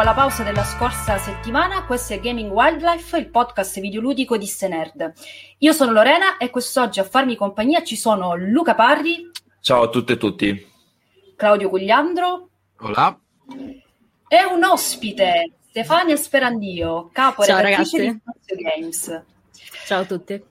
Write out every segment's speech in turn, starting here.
dopo la pausa della scorsa settimana, questo è Gaming Wildlife, il podcast videoludico di Stenerd. Io sono Lorena e quest'oggi a farmi compagnia ci sono Luca Parri. Ciao a tutte e tutti. Claudio Gugliandro. Hola. E un ospite, Stefania Sperandio, capo Ciao, redattrice ragazzi. di Spazio Games. Ciao a tutti.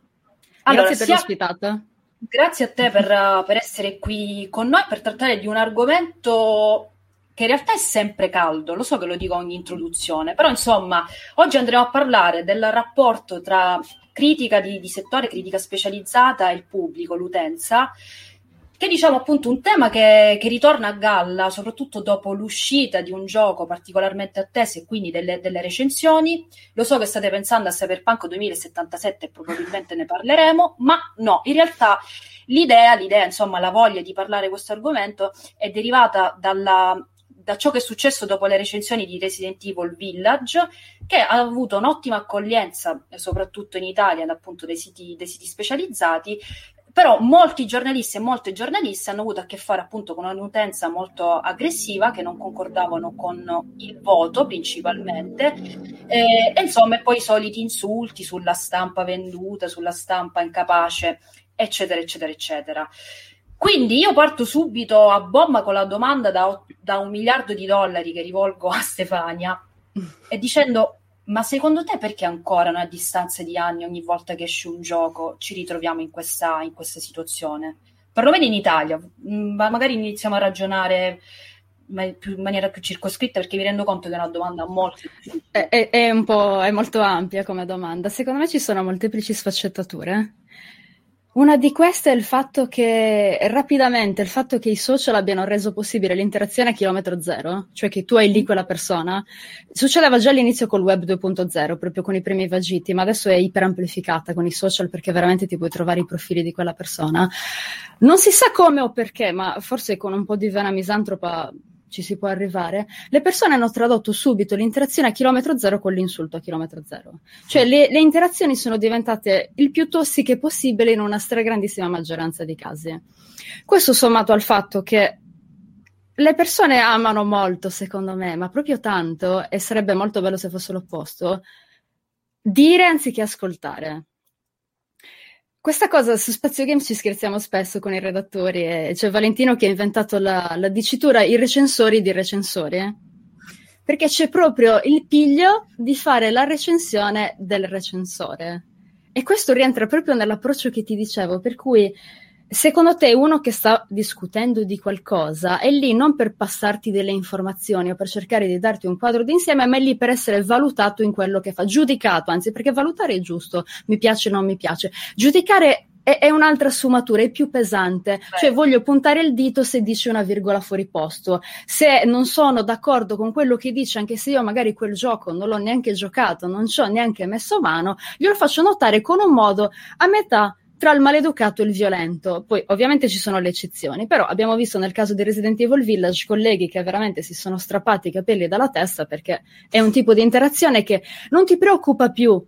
Allora, Grazie per sia- l'ospitata. Grazie a te per, per essere qui con noi per trattare di un argomento che in realtà è sempre caldo, lo so che lo dico ogni introduzione, però insomma, oggi andremo a parlare del rapporto tra critica di, di settore, critica specializzata e il pubblico, l'utenza, che è diciamo appunto un tema che, che ritorna a galla, soprattutto dopo l'uscita di un gioco particolarmente atteso e quindi delle, delle recensioni. Lo so che state pensando a Cyberpunk 2077 e probabilmente ne parleremo, ma no, in realtà l'idea, l'idea, insomma, la voglia di parlare questo argomento è derivata dalla, da ciò che è successo dopo le recensioni di Resident Evil Village, che ha avuto un'ottima accoglienza, eh, soprattutto in Italia, appunto dai siti, dai siti specializzati, però molti giornalisti e molte giornaliste hanno avuto a che fare appunto con un'utenza molto aggressiva che non concordavano con il voto principalmente eh, e insomma poi i soliti insulti sulla stampa venduta, sulla stampa incapace, eccetera, eccetera, eccetera. Quindi io parto subito a bomba con la domanda da, da un miliardo di dollari che rivolgo a Stefania e dicendo ma secondo te perché ancora a distanza di anni ogni volta che esce un gioco ci ritroviamo in questa, in questa situazione? Perlomeno in Italia, Mm, ma magari iniziamo a ragionare in maniera più circoscritta perché mi rendo conto che è una domanda molto. È, è- è un po', è molto ampia come domanda. Secondo me ci sono molteplici sfaccettature. Una di queste è il fatto che rapidamente il fatto che i social abbiano reso possibile l'interazione a chilometro zero, cioè che tu hai lì quella persona, succedeva già all'inizio col web 2.0, proprio con i primi vagiti, ma adesso è iperamplificata con i social perché veramente ti puoi trovare i profili di quella persona. Non si sa come o perché, ma forse con un po' di vena misantropa ci si può arrivare. Le persone hanno tradotto subito l'interazione a chilometro zero con l'insulto a chilometro zero. Cioè le, le interazioni sono diventate il più tossiche possibile in una stragrandissima maggioranza di casi. Questo sommato al fatto che le persone amano molto, secondo me, ma proprio tanto, e sarebbe molto bello se fosse l'opposto, dire anziché ascoltare. Questa cosa su Spazio Games ci scherziamo spesso con i redattori, e c'è Valentino che ha inventato la, la dicitura i recensori di recensori, perché c'è proprio il piglio di fare la recensione del recensore. E questo rientra proprio nell'approccio che ti dicevo, per cui secondo te uno che sta discutendo di qualcosa è lì non per passarti delle informazioni o per cercare di darti un quadro d'insieme, ma è lì per essere valutato in quello che fa, giudicato, anzi perché valutare è giusto, mi piace o non mi piace. Giudicare è, è un'altra sfumatura, è più pesante, cioè voglio puntare il dito se dice una virgola fuori posto, se non sono d'accordo con quello che dice, anche se io magari quel gioco non l'ho neanche giocato, non ci ho neanche messo mano, glielo faccio notare con un modo a metà tra il maleducato e il violento. Poi ovviamente ci sono le eccezioni, però abbiamo visto nel caso di Resident Evil Village colleghi che veramente si sono strappati i capelli dalla testa perché è un tipo di interazione che non ti preoccupa più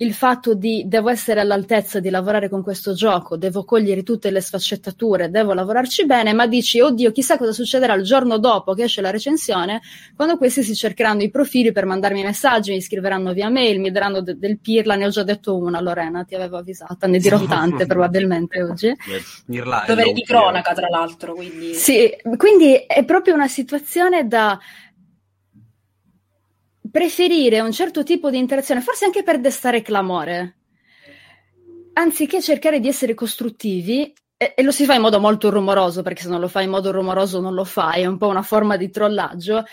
il fatto di devo essere all'altezza di lavorare con questo gioco, devo cogliere tutte le sfaccettature, devo lavorarci bene, ma dici, oddio, chissà cosa succederà il giorno dopo che esce la recensione, quando questi si cercheranno i profili per mandarmi messaggi, mi scriveranno via mail, mi daranno de- del pirla, ne ho già detto una, Lorena, ti avevo avvisata, ne dirò tante probabilmente oggi. Dovere di cronaca, tra l'altro. Quindi... Sì, quindi è proprio una situazione da preferire un certo tipo di interazione, forse anche per destare clamore, anziché cercare di essere costruttivi, e, e, lo si fa in modo molto rumoroso, perché se non lo fai in modo rumoroso non lo fai, è un po' una forma di trollaggio.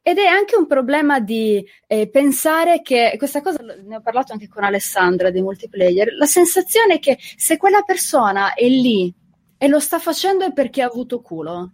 Ed è anche un problema di eh, pensare che, questa cosa ne ho parlato anche con Alessandra di multiplayer, la sensazione che se quella persona è lì e lo sta facendo è perché ha avuto culo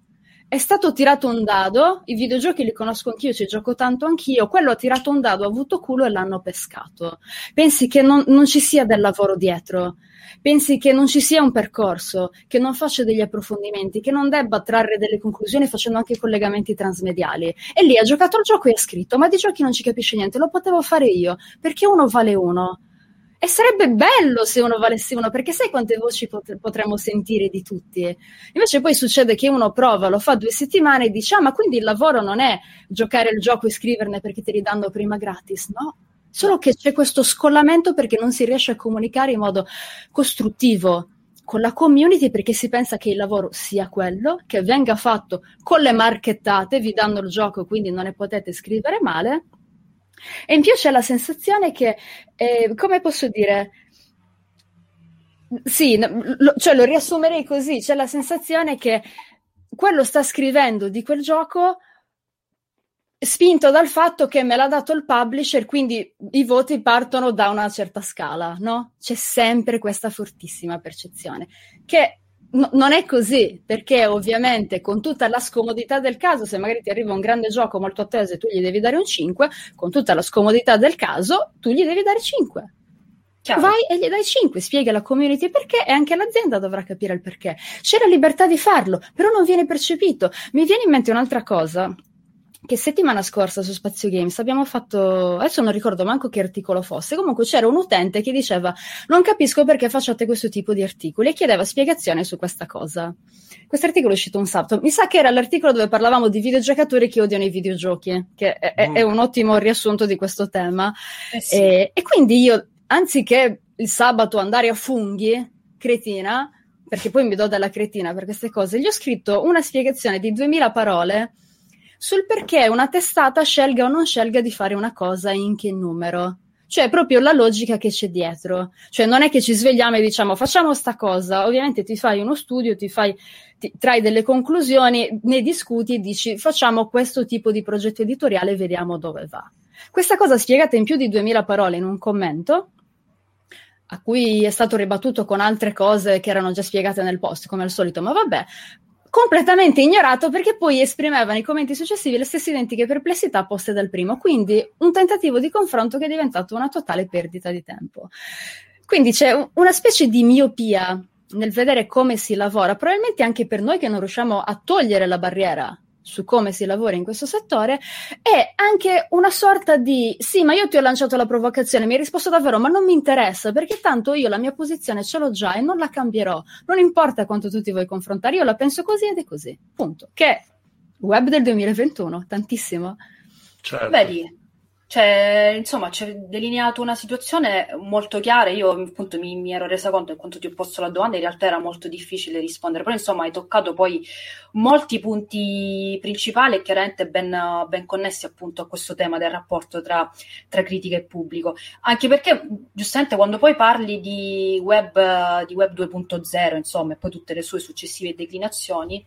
è stato tirato un dado, i videogiochi li conosco anch'io, ci gioco tanto anch'io, quello ha tirato un dado, ha avuto culo e l'hanno pescato. Pensi che non, non, ci sia del lavoro dietro, pensi che non ci sia un percorso, che non faccia degli approfondimenti, che non debba trarre delle conclusioni facendo anche collegamenti transmediali. E lì ha giocato il gioco e ha scritto, ma di giochi non ci capisce niente, lo potevo fare io, perché uno vale uno. E sarebbe bello se uno valesse uno, perché sai quante voci pot- potremmo sentire di tutti? Invece poi succede che uno prova, lo fa due settimane e dice, ah, ma quindi il lavoro non è giocare il gioco e scriverne perché ti ridanno prima gratis, no? Solo che c'è questo scollamento perché non si riesce a comunicare in modo costruttivo con la community perché si pensa che il lavoro sia quello, che venga fatto con le marchettate, vi danno il gioco quindi non ne potete scrivere male e in più c'è la sensazione che, eh, come posso dire, sì, lo, cioè lo riassumerei così, c'è la sensazione che quello sta scrivendo di quel gioco spinto dal fatto che me l'ha dato il publisher, quindi i voti partono da una certa scala, no? C'è sempre questa fortissima percezione che No, non è così, perché ovviamente con tutta la scomodità del caso, se magari ti arriva un grande gioco molto atteso e tu gli devi dare un 5, con tutta la scomodità del caso, tu gli devi dare 5. Chiaro. Vai e gli dai 5, spiega alla community perché e anche l'azienda dovrà capire il perché. C'è la libertà di farlo, però non viene percepito. Mi viene in mente un'altra cosa che settimana scorsa su Spazio Games abbiamo fatto, adesso non ricordo manco che articolo fosse, comunque c'era un utente che diceva non capisco perché facciate questo tipo di articoli e chiedeva spiegazione su questa cosa. Questo articolo è uscito un sabato, mi sa che era l'articolo dove parlavamo di videogiocatori che odiano i videogiochi, che è, mm. è un ottimo riassunto di questo tema. Eh sì. e, e quindi io, anziché il sabato andare a funghi, cretina, perché poi mi do della cretina per queste cose, gli ho scritto una spiegazione di 2000 parole sul perché una testata scelga o non scelga di fare una cosa in che numero. Cioè, proprio la logica che c'è dietro. Cioè, non è che ci svegliamo e diciamo facciamo sta cosa. Ovviamente ti fai uno studio, ti fai, ti, trai delle conclusioni, ne discuti e dici facciamo questo tipo di progetto editoriale e vediamo dove va. Questa cosa spiegata in più di 2000 parole in un commento, a cui è stato ribattuto con altre cose che erano già spiegate nel post, come al solito, ma vabbè, completamente ignorato perché poi esprimeva nei commenti successivi le stesse identiche perplessità poste dal primo, quindi un tentativo di confronto che è diventato una totale perdita di tempo. Quindi c'è una specie di miopia nel vedere come si lavora, probabilmente anche per noi che non riusciamo a togliere la barriera su come si lavora in questo settore è anche una sorta di sì, ma io ti ho lanciato la provocazione, mi hai risposto davvero, ma non mi interessa perché tanto io la mia posizione ce l'ho già e non la cambierò. Non importa quanto tu ti vuoi confrontare, io la penso così ed è così. Punto. Che web del 2021, tantissimo. Certo. Vedi, cioè, insomma, c'è delineato una situazione molto chiara. Io appunto mi, mi, ero resa conto che quando ti ho posto la domanda in realtà era molto difficile rispondere, però insomma hai toccato poi molti punti principali e chiaramente ben, ben connessi appunto a questo tema del rapporto tra, tra, critica e pubblico. Anche perché giustamente quando poi parli di web, di web 2.0, insomma, e poi tutte le sue successive declinazioni,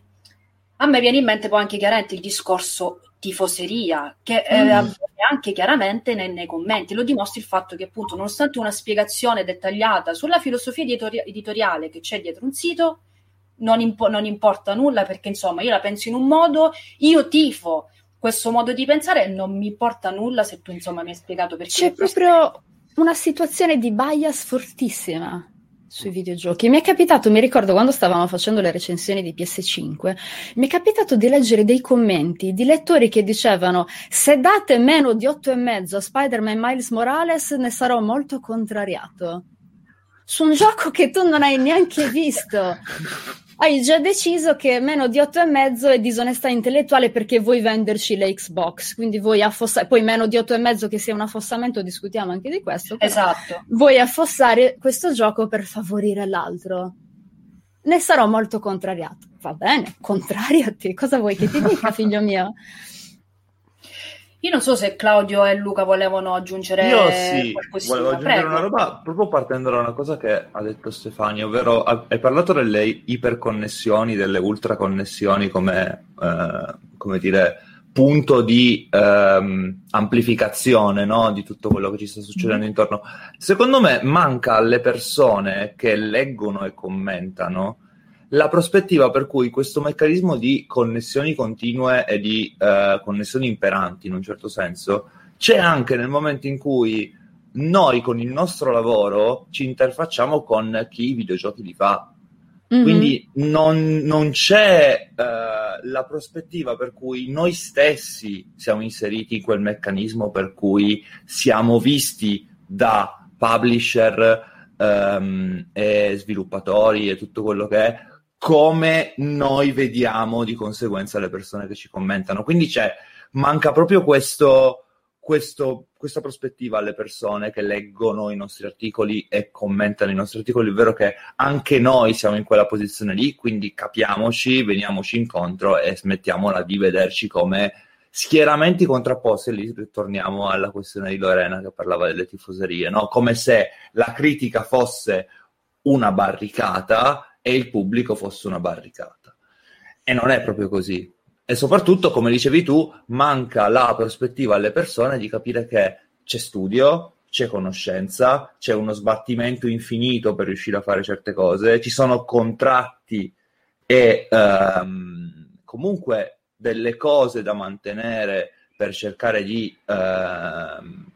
a me viene in mente poi anche chiaramente il discorso tifoseria, che mm. eh, anche chiaramente nei, nei, commenti. Lo dimostra il fatto che, appunto, nonostante una spiegazione dettagliata sulla filosofia editori- editoriale che c'è dietro un sito, non, impo- non, importa nulla perché, insomma, io la penso in un modo, io tifo questo modo di pensare e non mi importa nulla se tu, insomma, mi hai spiegato perché. C'è proprio una situazione di bias fortissima sui videogiochi. Mi è capitato, mi ricordo quando stavamo facendo le recensioni di PS5, mi è capitato di leggere dei commenti di lettori che dicevano se date meno di 8,5 a Spider-Man Miles Morales ne sarò molto contrariato. Su un gioco che tu non hai neanche visto hai già deciso che meno di 8,5 è disonestà intellettuale perché vuoi venderci le Xbox, quindi vuoi affossare, poi meno di 8,5 che sia un affossamento, discutiamo anche di questo. Esatto. Vuoi affossare questo gioco per favorire l'altro. Ne sarò molto contrariato. Va bene, contrariati. Cosa vuoi che ti dica, figlio mio? Io non so se Claudio e Luca volevano aggiungere Io sì, volevo aggiungere Prego. una roba proprio partendo da una cosa che ha detto Stefania, ovvero ha- hai parlato delle iperconnessioni, delle ultraconnessioni come, eh, come dire, punto di ehm, amplificazione no? di tutto quello che ci sta succedendo intorno. Secondo me manca alle persone che leggono e commentano la prospettiva per cui questo meccanismo di connessioni continue e di eh, connessioni imperanti, in un certo senso, c'è anche nel momento in cui noi con il nostro lavoro ci interfacciamo con chi i videogiochi li fa. Mhm. Quindi non, non c'è eh, la prospettiva per cui noi stessi siamo inseriti in quel meccanismo per cui siamo visti da publisher ehm, e sviluppatori e tutto quello che è come noi vediamo di conseguenza le persone che ci commentano. Quindi c'è, manca proprio questo, questo- questa prospettiva alle persone che leggono i nostri articoli e commentano i nostri articoli, ovvero che anche noi siamo in quella posizione lì, quindi capiamoci, veniamoci incontro e smettiamola di vederci come schieramenti contrapposti. E lì torniamo alla questione di Lorena che parlava delle tifoserie, no? come se la critica fosse una barricata e il pubblico fosse una barricata. E non è proprio così. E soprattutto, come dicevi tu, manca la prospettiva alle persone di capire che c'è studio, c'è conoscenza, c'è uno sbattimento infinito per riuscire a fare certe cose, ci sono contratti e ehm, comunque delle cose da mantenere per cercare di ehm,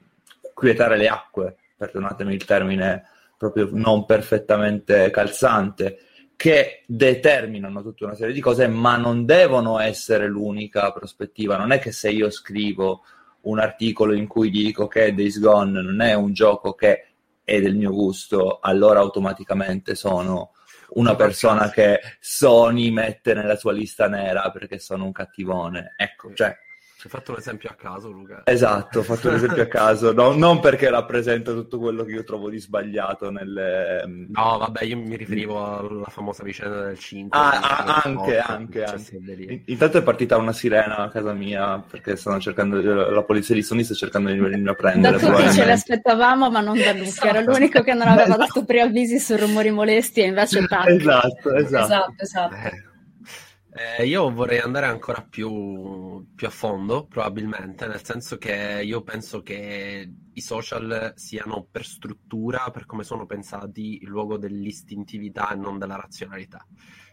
quietare le acque, perdonatemi il termine proprio non perfettamente calzante, che determinano tutta una serie di cose, ma non devono essere l'unica prospettiva. Non è che se io scrivo un articolo in cui dico che Days Gone non è un gioco che è del mio gusto, allora automaticamente sono una persona che Sony mette nella sua lista nera perché sono un cattivone. Ecco, cioè, Ci hai fatto un esempio a caso, Luca. Esatto, ho fatto un esempio a caso, no- non perché rappresenta tutto quello che io trovo di sbagliato nelle... No, vabbè, io mi riferivo alla famosa vicenda del 5. Ah, ah, anche, anche, anche. In- Intanto è partita una sirena a casa mia perché stanno cercando, la polizia di Sony sta cercando di venirmi a Da prendere. tutti ce l'aspettavamo, ma non da Luca. Era l'unico che non aveva Esatto. dato preavvisi su rumori molesti e invece tac. Esatto, esatto. Esatto, esatto. Eh, eh, io vorrei andare ancora più, più a fondo, probabilmente, nel senso che io penso che i social siano per struttura, per come sono pensati, il luogo dell'istintività e non della razionalità.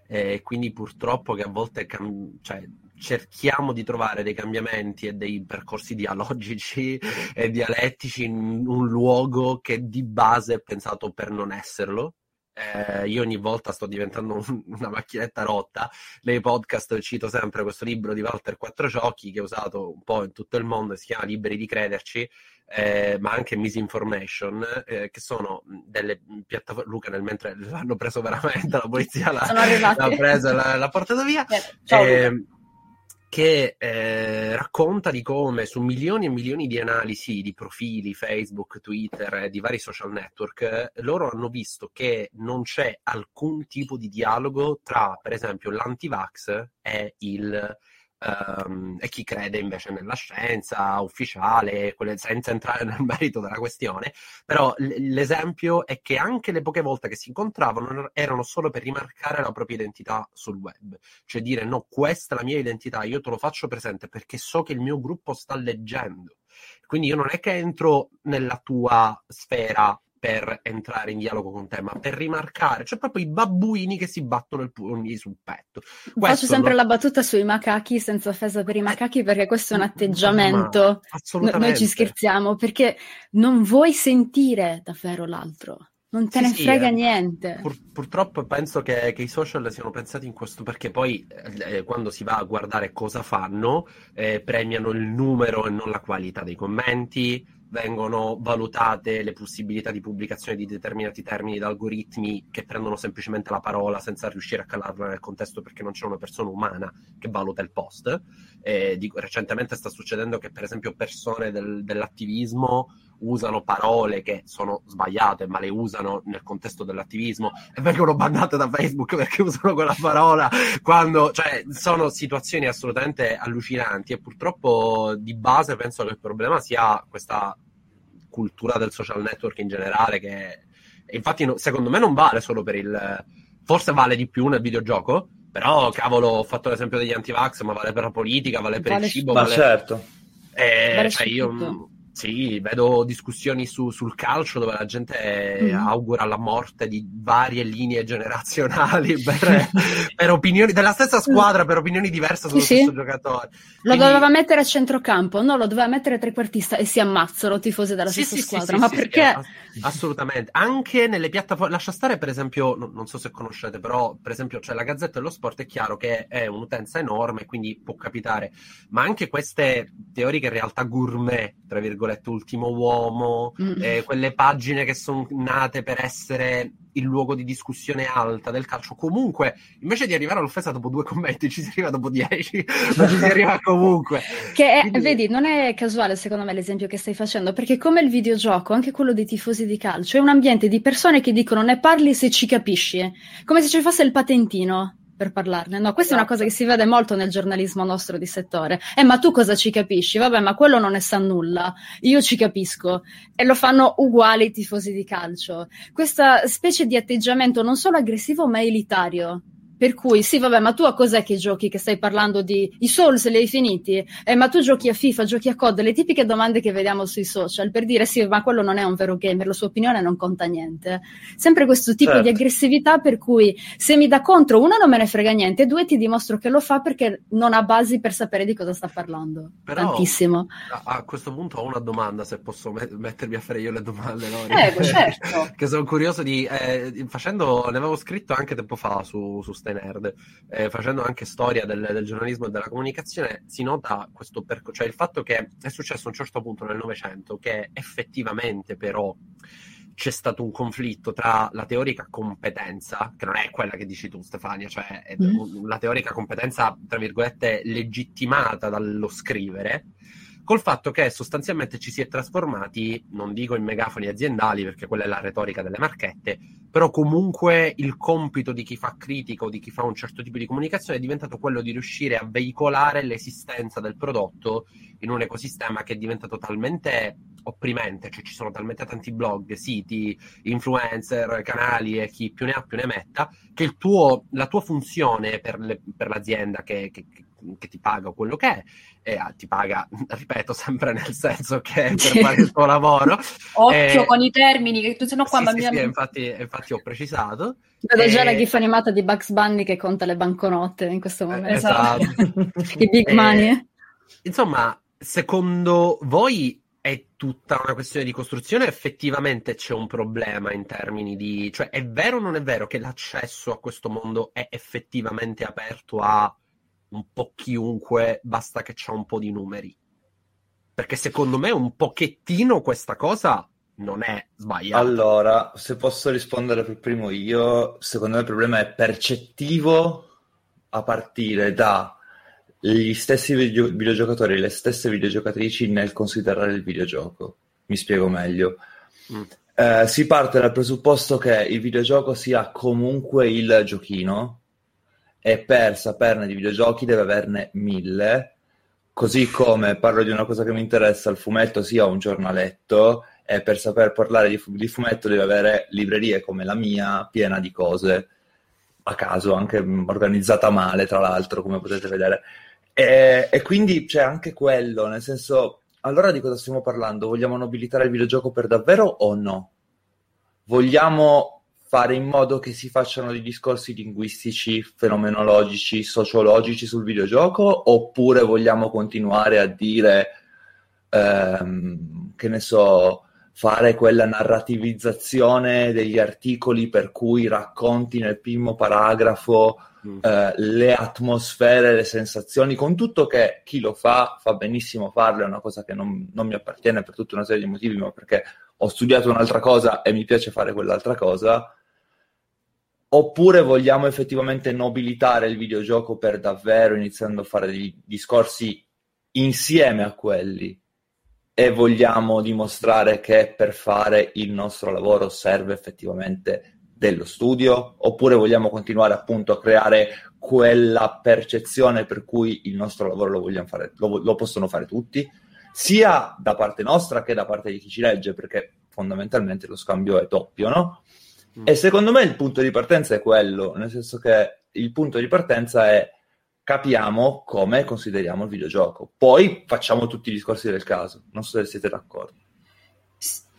E quindi purtroppo che a volte cam- cioè, cerchiamo di trovare dei cambiamenti e dei percorsi dialogici e dialettici in un luogo che di base è pensato per non esserlo. Eh, io ogni volta sto diventando un- una macchinetta rotta. Nei podcast cito sempre questo libro di Walter Quattrociocchi che è usato un po' in tutto il mondo, e si chiama Liberi di crederci, eh, ma anche Misinformation, eh, che sono delle piattaforme. Luca, nel mentre l'hanno preso veramente, la polizia l'ha, l'ha preso e l'ha, l'ha portato via. Eh, ciao, Luca. Eh, che eh, racconta di come su milioni e milioni di analisi di profili Facebook, Twitter e di vari social network, eh, loro hanno visto che non c'è alcun tipo di dialogo tra, per esempio, l'antivax e il ehm, e chi crede invece nella scienza ufficiale, senza entrare nel merito della questione, però l- l'esempio è che anche le poche volte che si incontravano erano solo per rimarcare la propria identità sul web, cioè dire no, questa è la mia identità, io te lo faccio presente perché so che il mio gruppo sta leggendo. Quindi io non è che entro nella tua sfera per entrare in dialogo con te, ma per rimarcare, cioè proprio i babbuini che si battono il pugni sul petto. Faccio Questo sempre lo- la battuta sui macachi senza offesa per i macachi perché questo è un atteggiamento. No-. Noi ci scherziamo perché non vuoi sentire davvero l'altro. non te sì, ne frega sì, eh, niente. Pur, purtroppo penso che, che, i social siano pensati in questo perché poi eh, quando si va a guardare cosa fanno, eh, premiano il numero e non la qualità dei commenti, vengono valutate le possibilità di pubblicazione di determinati termini da algoritmi che prendono semplicemente la parola senza riuscire a calarla nel contesto perché non c'è una persona umana che valuta il post. Eh, dico, recentemente sta succedendo che per esempio persone del, dell'attivismo usano parole che sono sbagliate, ma le usano nel contesto dell'attivismo e vengono bannate da Facebook perché usano quella parola quando, cioè, sono situazioni assolutamente allucinanti e purtroppo di base penso che il problema sia questa cultura del social network in generale che infatti secondo me non vale solo per il forse vale di più nel videogioco però cavolo ho fatto l'esempio degli anti-vax ma vale per la politica vale per vale il cibo ma vale... certo. Eh, vale cioè io sì, vedo discussioni su, sul calcio dove la gente mm. augura la morte di varie linee generazionali per, per, opinioni della stessa squadra, per opinioni diverse sullo sì, stesso sì. giocatore. Lo Quindi... doveva mettere a centrocampo, no, lo doveva mettere trequartista e si ammazzano tifosi della sì, stessa squadra. Ma perché? assolutamente. Anche nelle piattaforme, lascia stare per esempio, no, non so se conoscete, però per esempio c'è la Gazzetta dello Sport, è chiaro che è un'utenza enorme, quindi può capitare, ma anche queste teoriche in realtà gourmet, tra virgolette, virgolette, Ultimo Uomo, mm. eh, quelle pagine che sono nate per essere il luogo di discussione alta del calcio. Comunque, invece di arrivare all'offesa dopo due commenti, ci si arriva dopo dieci, ma ci si arriva comunque. Che è, Quindi... vedi, non è casuale secondo me l'esempio che stai facendo, perché come il videogioco, anche quello dei tifosi di calcio, è un ambiente di persone che dicono ne parli se ci capisci, come se ci fosse il patentino per parlarne. No, questa esatto. è una cosa che si vede molto nel giornalismo nostro di settore. Eh, ma tu cosa ci capisci? Vabbè, ma quello non ne sa nulla. Io ci capisco. E lo fanno uguali i tifosi di calcio. Questa specie di atteggiamento non solo aggressivo, ma elitario per cui, sì, vabbè, ma tu a cos'è che giochi? Che stai parlando di... I Souls li hai finiti? Eh, ma tu giochi a FIFA, giochi a COD? Le tipiche domande che vediamo sui social, per dire sì, ma quello non è un vero gamer, la sua opinione non conta niente. Sempre questo tipo certo. di aggressività per cui se mi dà contro, uno non me ne frega niente, due ti dimostro che lo fa perché non ha basi per sapere di cosa sta parlando. Però, Tantissimo. A, a, questo punto ho una domanda, se posso met- mettermi a fare io le domande, Lori. Eh, certo. che sono curioso di... Eh, facendo, ne avevo scritto anche tempo fa su, su Stay Nerd, eh, facendo anche storia del, del, giornalismo e della comunicazione, si nota questo percorso, cioè il fatto che è successo a un certo punto nel Novecento che effettivamente però c'è stato un conflitto tra la teorica competenza, che non è quella che dici tu Stefania, cioè mm. la teorica competenza, tra virgolette, legittimata dallo scrivere, col fatto che sostanzialmente ci si è trasformati, non dico in megafoni aziendali perché quella è la retorica delle marchette, però comunque il compito di chi fa critica o di chi fa un certo tipo di comunicazione è diventato quello di riuscire a veicolare l'esistenza del prodotto in un ecosistema che è diventato talmente opprimente, cioè ci sono talmente tanti blog, siti, influencer, canali e chi più ne ha più ne metta, che tuo, la tua funzione per, le, per l'azienda che, che, ti paga quello che è, e ah, ti paga, ripeto, sempre nel senso che per fare il tuo lavoro. Occhio eh, con i termini, che tu se no qua sì, sì, sì, infatti, infatti ho precisato. Vedo e... già la gif animata di Bugs Bunny che conta le banconote in questo momento. Esatto. I big money. Insomma, secondo voi è tutta una questione di costruzione, effettivamente c'è un problema in termini di... cioè è vero o non è vero che l'accesso a questo mondo è effettivamente aperto a un po' chiunque, basta che c'ha un po' di numeri? Perché secondo me un pochettino questa cosa non è sbagliata. Allora, se posso rispondere per primo io, secondo me il problema è percettivo a partire da gli stessi video- videogiocatori e le stesse videogiocatrici nel considerare il videogioco. Mi spiego meglio. Mm. Eh, si parte dal presupposto che il videogioco sia comunque il giochino e per saperne di videogiochi deve averne mille, così come parlo di una cosa che mi interessa, il fumetto sia un giornaletto e per saper parlare di, di fumetto deve avere librerie come la mia piena di cose a caso, anche organizzata male, tra l'altro, come potete vedere. E, e quindi c'è anche quello, nel senso, allora di cosa stiamo parlando? Vogliamo nobilitare il videogioco per davvero o no? Vogliamo fare in modo che si facciano dei discorsi linguistici, fenomenologici, sociologici sul videogioco oppure vogliamo continuare a dire, ehm, che ne so, fare quella narrativizzazione degli articoli per cui racconti nel primo paragrafo mm. eh, le atmosfere, le sensazioni, con tutto che chi lo fa fa benissimo farlo, è una cosa che non, non mi appartiene per tutta una serie di motivi, ma perché ho studiato un'altra cosa e mi piace fare quell'altra cosa. Oppure vogliamo effettivamente nobilitare il videogioco per davvero, iniziando a fare dei discorsi insieme a quelli? E vogliamo dimostrare che per fare il nostro lavoro serve effettivamente dello studio? Oppure vogliamo continuare appunto a creare quella percezione per cui il nostro lavoro lo, fare, lo, lo possono fare tutti? Sia da parte nostra che da parte di chi ci legge perché fondamentalmente lo scambio è doppio no? Mm. e secondo me il punto di partenza è quello nel senso che il punto di partenza è capiamo come consideriamo il videogioco. Poi facciamo tutti i discorsi del caso. Non so se siete d'accordo.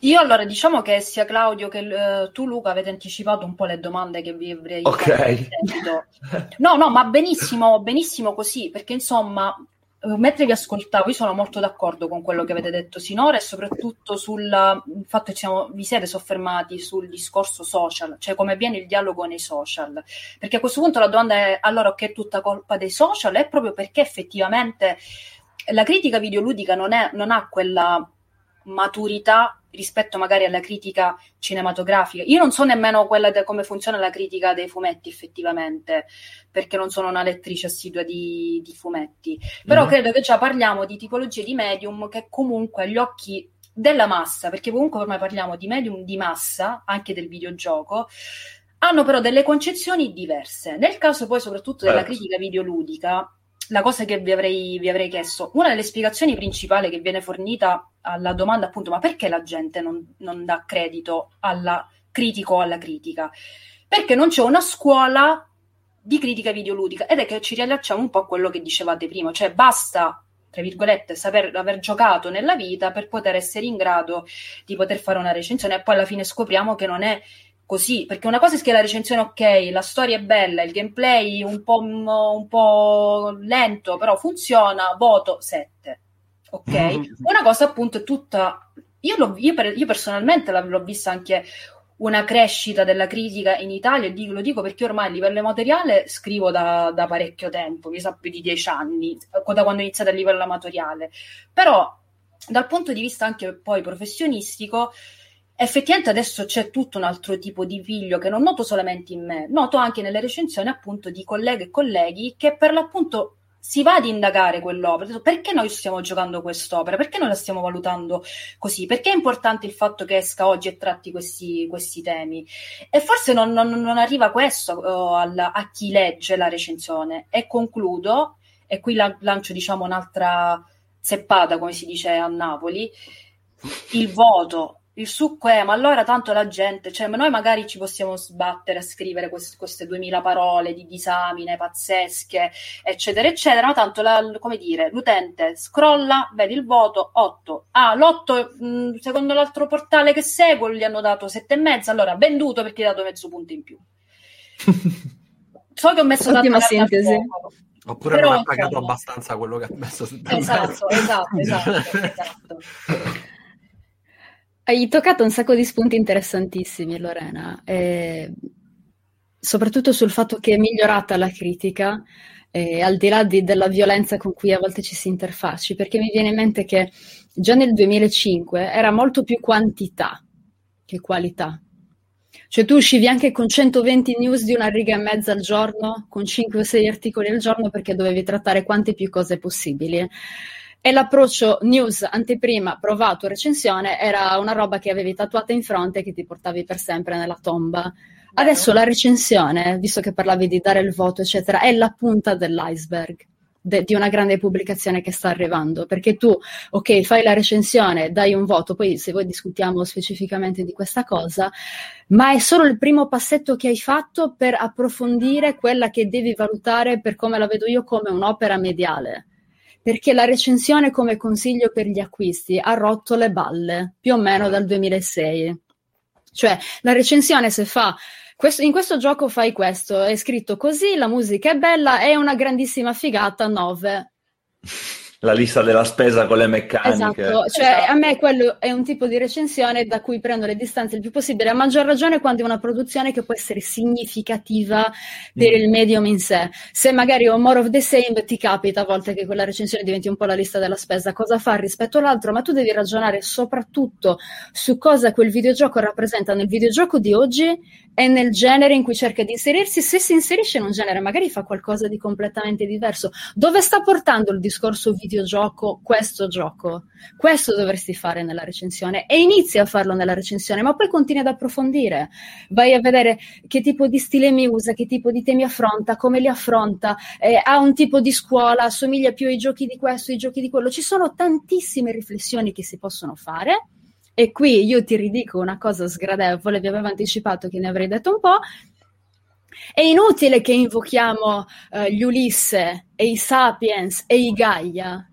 Io allora diciamo che sia Claudio che uh, tu Luca avete anticipato un po' le domande che vi avrei Ok. No, no, ma benissimo, benissimo così, perché insomma mentre vi ascoltavo, io sono molto d'accordo con quello che avete detto sinora e soprattutto sul fatto che siamo, vi siete soffermati sul discorso social, cioè come avviene il dialogo nei social. Perché a questo punto la domanda è allora che è tutta colpa dei social? È proprio perché effettivamente la critica videoludica non, è, non ha quella maturità rispetto magari alla critica cinematografica. Io non so nemmeno quella de come funziona la critica dei fumetti effettivamente, perché non sono una lettrice assidua di, di fumetti, però mm. credo che già parliamo di tipologie di medium che comunque agli occhi della massa, perché comunque ormai parliamo di medium di massa, anche del videogioco, hanno però delle concezioni diverse. Nel caso poi soprattutto della certo. critica videoludica, la cosa che vi avrei, vi avrei, chiesto, una delle spiegazioni principali che viene fornita alla domanda appunto ma perché la gente non, non dà credito alla critico o alla critica? Perché non c'è una scuola di critica videoludica. Ed è che ci riallacciamo un po' a quello che dicevate prima, cioè basta tra virgolette, saper aver giocato nella vita per poter essere in grado di poter fare una recensione. E poi alla fine scopriamo che non è così, perché una cosa è che la recensione ok, la storia è bella, il gameplay un po', un po lento, però funziona, voto 7. Ok? Mm-hmm. Una cosa appunto è tutta... Io, io, per, io personalmente l'ho vista anche una crescita della critica in Italia, e lo dico perché ormai a livello amatoriale scrivo da, da parecchio tempo, mi sa più di dieci anni, da quando ho iniziato a livello amatoriale, però dal punto di vista anche poi professionistico effettivamente adesso c'è tutto un altro tipo di piglio che non noto solamente in me, noto anche nelle recensioni appunto di colleghe e colleghi che per l'appunto si va ad indagare quell'opera, perché noi stiamo giocando quest'opera, perché noi la stiamo valutando così, perché è importante il fatto che esca oggi e tratti questi, questi temi. E forse non, non, non arriva questo uh, al, a chi legge la recensione. E concludo, e qui la, lancio diciamo un'altra zeppata, come si dice a Napoli, il voto il succo è, ma allora tanto la gente, cioè noi magari ci possiamo sbattere a scrivere queste, queste 2000 parole di disamine pazzesche, eccetera, eccetera, ma tanto, la, come dire, l'utente scrolla, vedi il voto, 8. Ah, l'8, secondo l'altro portale che seguo, gli hanno dato 7,5, allora venduto perché gli ha dato mezzo punto in più. so che ho messo Ottima sintesi. Oppure Però, non ha pagato insomma, abbastanza quello che ha messo sul Esatto, esatto, esatto, esatto. Hai toccato un sacco di spunti interessantissimi, Lorena, eh, soprattutto sul fatto che è migliorata la critica, eh, al di là di, della violenza con cui a volte ci si interfacci, perché mi viene in mente che già nel 2005 era molto più quantità che qualità. Cioè tu uscivi anche con 120 news di una riga e mezza al giorno, con 5 o 6 articoli al giorno, perché dovevi trattare quante più cose possibili e l'approccio news, anteprima, provato, recensione era una roba che avevi tatuata in fronte e che ti portavi per sempre nella tomba. Adesso la recensione, visto che parlavi di dare il voto, eccetera, è la punta dell'iceberg de- di una grande pubblicazione che sta arrivando. Perché tu, ok, fai la recensione, dai un voto, poi se voi discutiamo specificamente di questa cosa, ma è solo il primo passetto che hai fatto per approfondire quella che devi valutare per come la vedo io come un'opera mediale perché la recensione come consiglio per gli acquisti ha rotto le balle più o meno dal 2006. Cioè, la recensione se fa questo, in questo gioco fai questo, è scritto così, la musica è bella, è una grandissima figata, 9. La lista della spesa con le meccaniche. Esatto, cioè a me quello è un tipo di recensione da cui prendo le distanze il più possibile, a maggior ragione quando è una produzione che può essere significativa per mm. il medium in sé. Se magari ho more of the same, ti capita a volte che quella recensione diventi un po' la lista della spesa, cosa fa rispetto all'altro, ma tu devi ragionare soprattutto su cosa quel videogioco rappresenta nel videogioco di oggi e nel genere in cui cerca di inserirsi. Se si inserisce in un genere, magari fa qualcosa di completamente diverso. Dove sta portando il discorso video? Videogioco questo gioco. Questo dovresti fare nella recensione e inizi a farlo nella recensione, ma poi continui ad approfondire. Vai a vedere che tipo di stile mi usa, che tipo di temi affronta, come li affronta, eh, ha un tipo di scuola, assomiglia più ai giochi di questo, ai giochi di quello. Ci sono tantissime riflessioni che si possono fare. E qui io ti ridico una cosa sgradevole, vi avevo anticipato che ne avrei detto un po', è inutile che invochiamo uh, gli Ulisse e i Sapiens e i Gaia,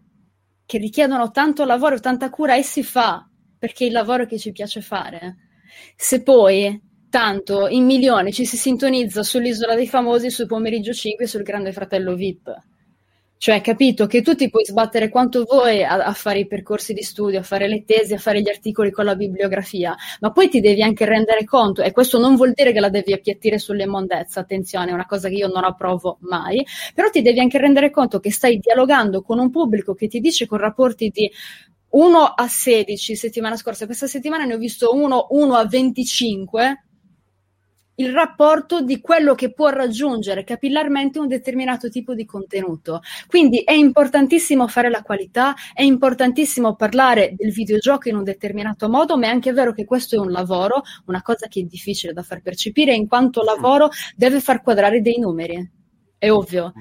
che richiedono tanto lavoro, tanta cura, e si fa perché è il lavoro che ci piace fare. Se poi tanto in milioni ci si sintonizza sull'isola dei famosi, sul pomeriggio 5 sul Grande Fratello VIP cioè, capito che tu ti puoi sbattere quanto vuoi a, a, fare i percorsi di studio, a fare le tesi, a fare gli articoli con la bibliografia, ma poi ti devi anche rendere conto, e questo non vuol dire che la devi appiattire sull'immondezza, attenzione, è una cosa che io non approvo mai, però ti devi anche rendere conto che stai dialogando con un pubblico che ti dice con rapporti di 1 a 16 settimana scorsa, questa settimana ne ho visto uno 1 a 25 il rapporto di quello che può raggiungere capillarmente un determinato tipo di contenuto. Quindi è importantissimo fare la qualità, è importantissimo parlare del videogioco in un determinato modo, ma è anche vero che questo è un lavoro, una cosa che è difficile da far percepire, in quanto lavoro deve far quadrare dei numeri. È ovvio.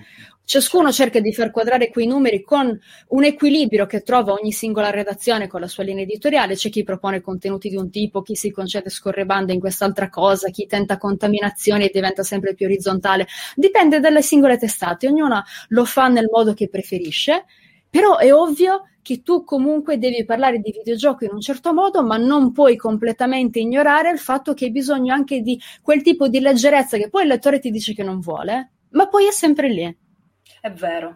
Ciascuno cerca di far quadrare quei numeri con un equilibrio che trova ogni singola redazione con la sua linea editoriale. C'è chi propone contenuti di un tipo, chi si concede scorrebande in quest'altra cosa, chi tenta contaminazioni e diventa sempre più orizzontale. Dipende dalle singole testate, ognuna lo fa nel modo che preferisce. Però è ovvio che tu comunque devi parlare di videogioco in un certo modo, ma non puoi completamente ignorare il fatto che hai bisogno anche di quel tipo di leggerezza che poi il lettore ti dice che non vuole, ma poi è sempre lì. È vero.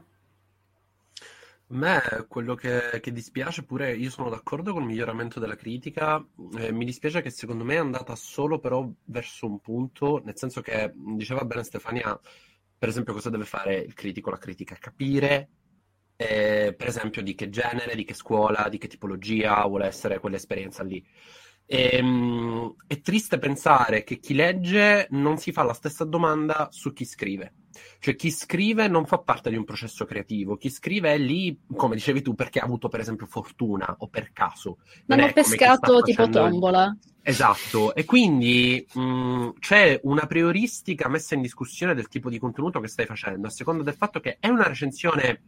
A me quello che, che, dispiace pure, io sono d'accordo con il miglioramento della critica, eh, mi dispiace che secondo me è andata solo però verso un punto, nel senso che diceva bene Stefania, per esempio cosa deve fare il critico, la critica, capire eh, per esempio di che genere, di che scuola, di che tipologia vuole essere quell'esperienza lì. E, um, è triste pensare che chi legge non si fa la stessa domanda su chi scrive. Cioè, chi scrive non fa parte di un processo creativo, chi scrive è lì, come dicevi tu, perché ha avuto per esempio fortuna o per caso. Non hanno pescato tipo tombola. Esatto, e quindi mh, c'è una prioristica messa in discussione del tipo di contenuto che stai facendo, a seconda del fatto che è una recensione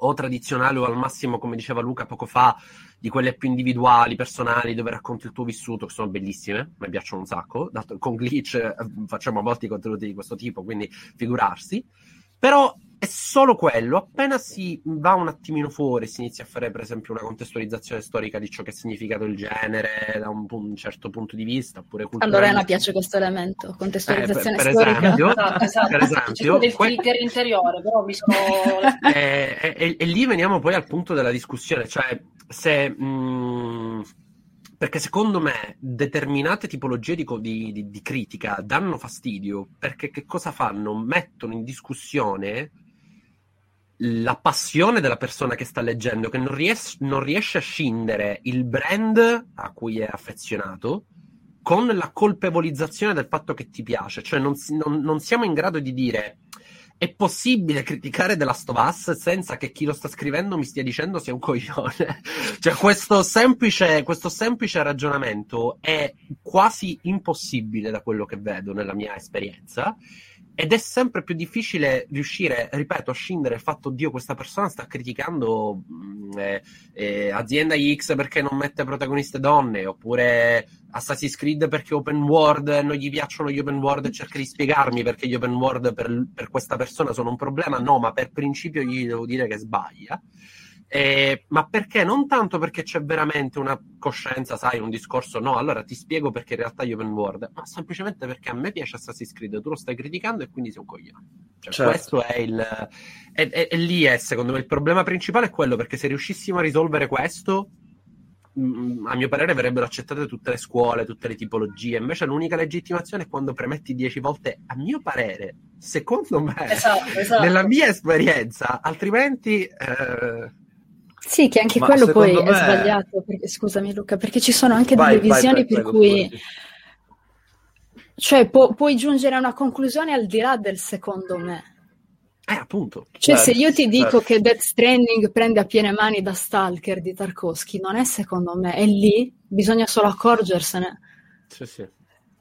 o tradizionale o al massimo, come diceva Luca poco fa, di quelle più individuali, personali, dove racconti il tuo vissuto, che sono bellissime, mi piacciono un sacco. Dato, con Glitch eh, facciamo molti contenuti di questo tipo, quindi figurarsi. Però è solo quello, appena si va un attimino fuori, si inizia a fare per esempio una contestualizzazione storica di ciò che è significato il genere da un, un certo punto di vista, oppure culturale. Allora a me piace questo elemento, contestualizzazione eh, per, per storica. Esempio, esatto, esatto. Per esempio, del que- interiore, però mi sono... e, e, e, e, lì veniamo poi al punto della discussione, cioè se... Mh, mm, perché secondo me determinate tipologie di, di, di, critica danno fastidio perché che cosa fanno? Mettono in discussione la passione della persona che sta leggendo, che non, ries- non riesce a scindere il brand a cui è affezionato con la colpevolizzazione del fatto che ti piace. Cioè non, non, non siamo in grado di dire è possibile criticare The Last of Us senza che chi lo sta scrivendo mi stia dicendo sia un coglione. cioè, questo semplice, questo semplice ragionamento è quasi impossibile da quello che vedo nella mia esperienza. Ed è sempre più difficile riuscire, ripeto, a scindere il fatto, Dio, questa persona sta criticando mm, eh, eh, azienda X perché non mette protagoniste donne, oppure Assassin's Creed perché open world, non gli piacciono gli open world e cerca di spiegarmi perché gli open world per, per questa persona sono un problema. No, ma per principio gli devo dire che sbaglia. Eh, ma perché? Non tanto perché c'è veramente una coscienza, sai, un discorso, no, allora ti spiego perché in realtà io open world, ma semplicemente perché a me piace Assassin's Creed, tu lo stai criticando e quindi sei un coglione. Cioè, certo. Questo è il... E lì è, secondo me, il problema principale è quello, perché se riuscissimo a risolvere questo, mm, a mio parere verrebbero accettate tutte le scuole, tutte le tipologie. Invece l'unica legittimazione è quando premetti dieci volte, a mio parere, secondo me, esatto, esatto. nella mia esperienza, altrimenti... Eh sì, che anche Ma quello poi me... è sbagliato, perché, scusami Luca, perché ci sono anche vai, delle vai, visioni vai, per prego, cui... Scusi. Cioè, pu- puoi giungere a una conclusione al di là del secondo me. Eh, appunto. Cioè, certo, se io ti dico certo. che Death Stranding prende a piene mani da Stalker di Tarkovsky, non è secondo me, è lì, bisogna solo accorgersene. Sì, sì.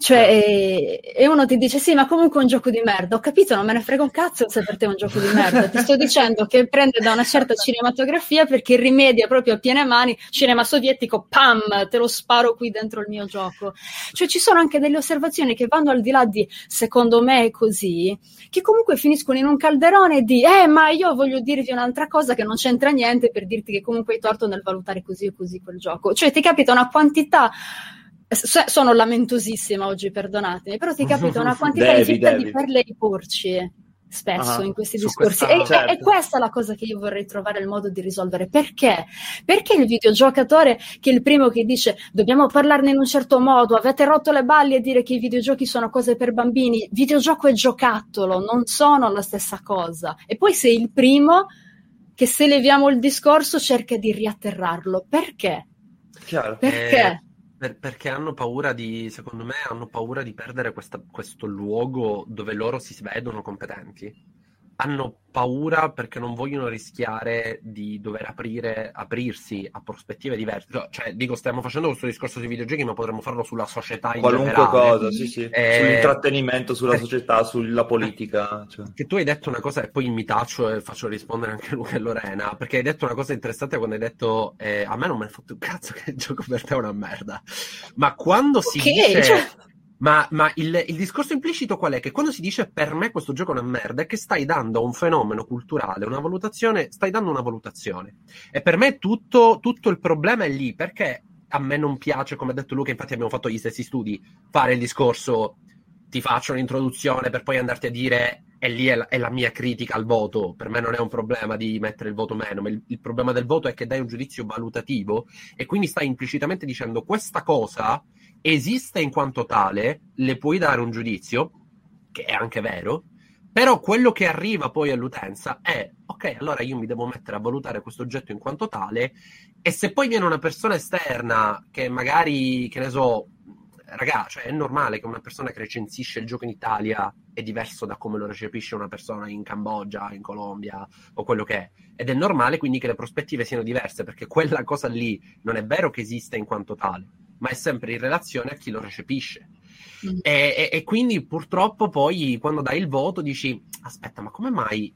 Cioè, e, e, uno ti dice: Sì, ma comunque è un gioco di merda. Ho capito, non me ne frega un cazzo se per te è un gioco di merda. Ti sto dicendo che prende da una certa cinematografia perché rimedia proprio a piene mani. Cinema sovietico, pam, te lo sparo qui dentro il mio gioco. Cioè, ci sono anche delle osservazioni che vanno al di là di secondo me è così, che comunque finiscono in un calderone di eh, ma io voglio dirti un'altra cosa che non c'entra niente per dirti che comunque hai torto nel valutare così o così quel gioco. Cioè, ti capita una quantità sono lamentosissima oggi, perdonatemi, però ti capita una quantità devi, infinita di perle di porci spesso uh-huh. in questi discorsi. Questa, e, certo. è questa la cosa che io vorrei trovare il modo di risolvere. Perché? Perché il videogiocatore che è il primo che dice dobbiamo parlarne in un certo modo, avete rotto le balle e dire che i videogiochi sono cose per bambini, videogioco e giocattolo non sono la stessa cosa. E poi sei il primo che se leviamo il discorso cerca di riatterrarlo. Perché? Chiaro. Perché? Eh per, perché hanno paura di, secondo me, hanno paura di perdere questa, questo luogo dove loro si vedono competenti hanno paura perché non vogliono rischiare di dover aprire, aprirsi a prospettive diverse. Cioè, dico, stiamo facendo questo discorso sui videogiochi, ma potremmo farlo sulla società in Qualunque generale. cosa, sì, sì. Eh, Sull'intrattenimento, sulla eh, società, sulla politica. Cioè. Che tu hai detto una cosa, e poi mi taccio e faccio rispondere anche Luca e Lorena, perché hai detto una cosa interessante quando hai detto eh, a me non me ne fatto un cazzo che il gioco per te è una merda. Ma quando si okay, dice... Cioè ma, ma il, il, discorso implicito qual è? Che quando si dice per me questo gioco è una merda, è che stai dando a un fenomeno culturale una valutazione, stai dando una valutazione. E per me tutto, tutto il problema è lì, perché a me non piace, come ha detto Luca, infatti abbiamo fatto gli stessi studi, fare il discorso ti faccio un'introduzione per poi andarti a dire e lì è la, è la, mia critica al voto. Per me non è un problema di mettere il voto meno, ma il, il, problema del voto è che dai un giudizio valutativo e quindi stai implicitamente dicendo questa cosa esiste in quanto tale, le puoi dare un giudizio, che è anche vero, però quello che arriva poi all'utenza è, ok, allora io mi devo mettere a valutare questo oggetto in quanto tale e se poi viene una persona esterna che magari, che ne so, raga, cioè è normale che una persona che recensisce il gioco in Italia è diverso da come lo recepisce una persona in Cambogia, in Colombia o quello che è. Ed è normale quindi che le prospettive siano diverse perché quella cosa lì non è vero che esiste in quanto tale ma è sempre in relazione a chi lo recepisce. Mm. E, e, e, quindi purtroppo poi quando dai il voto dici aspetta ma come mai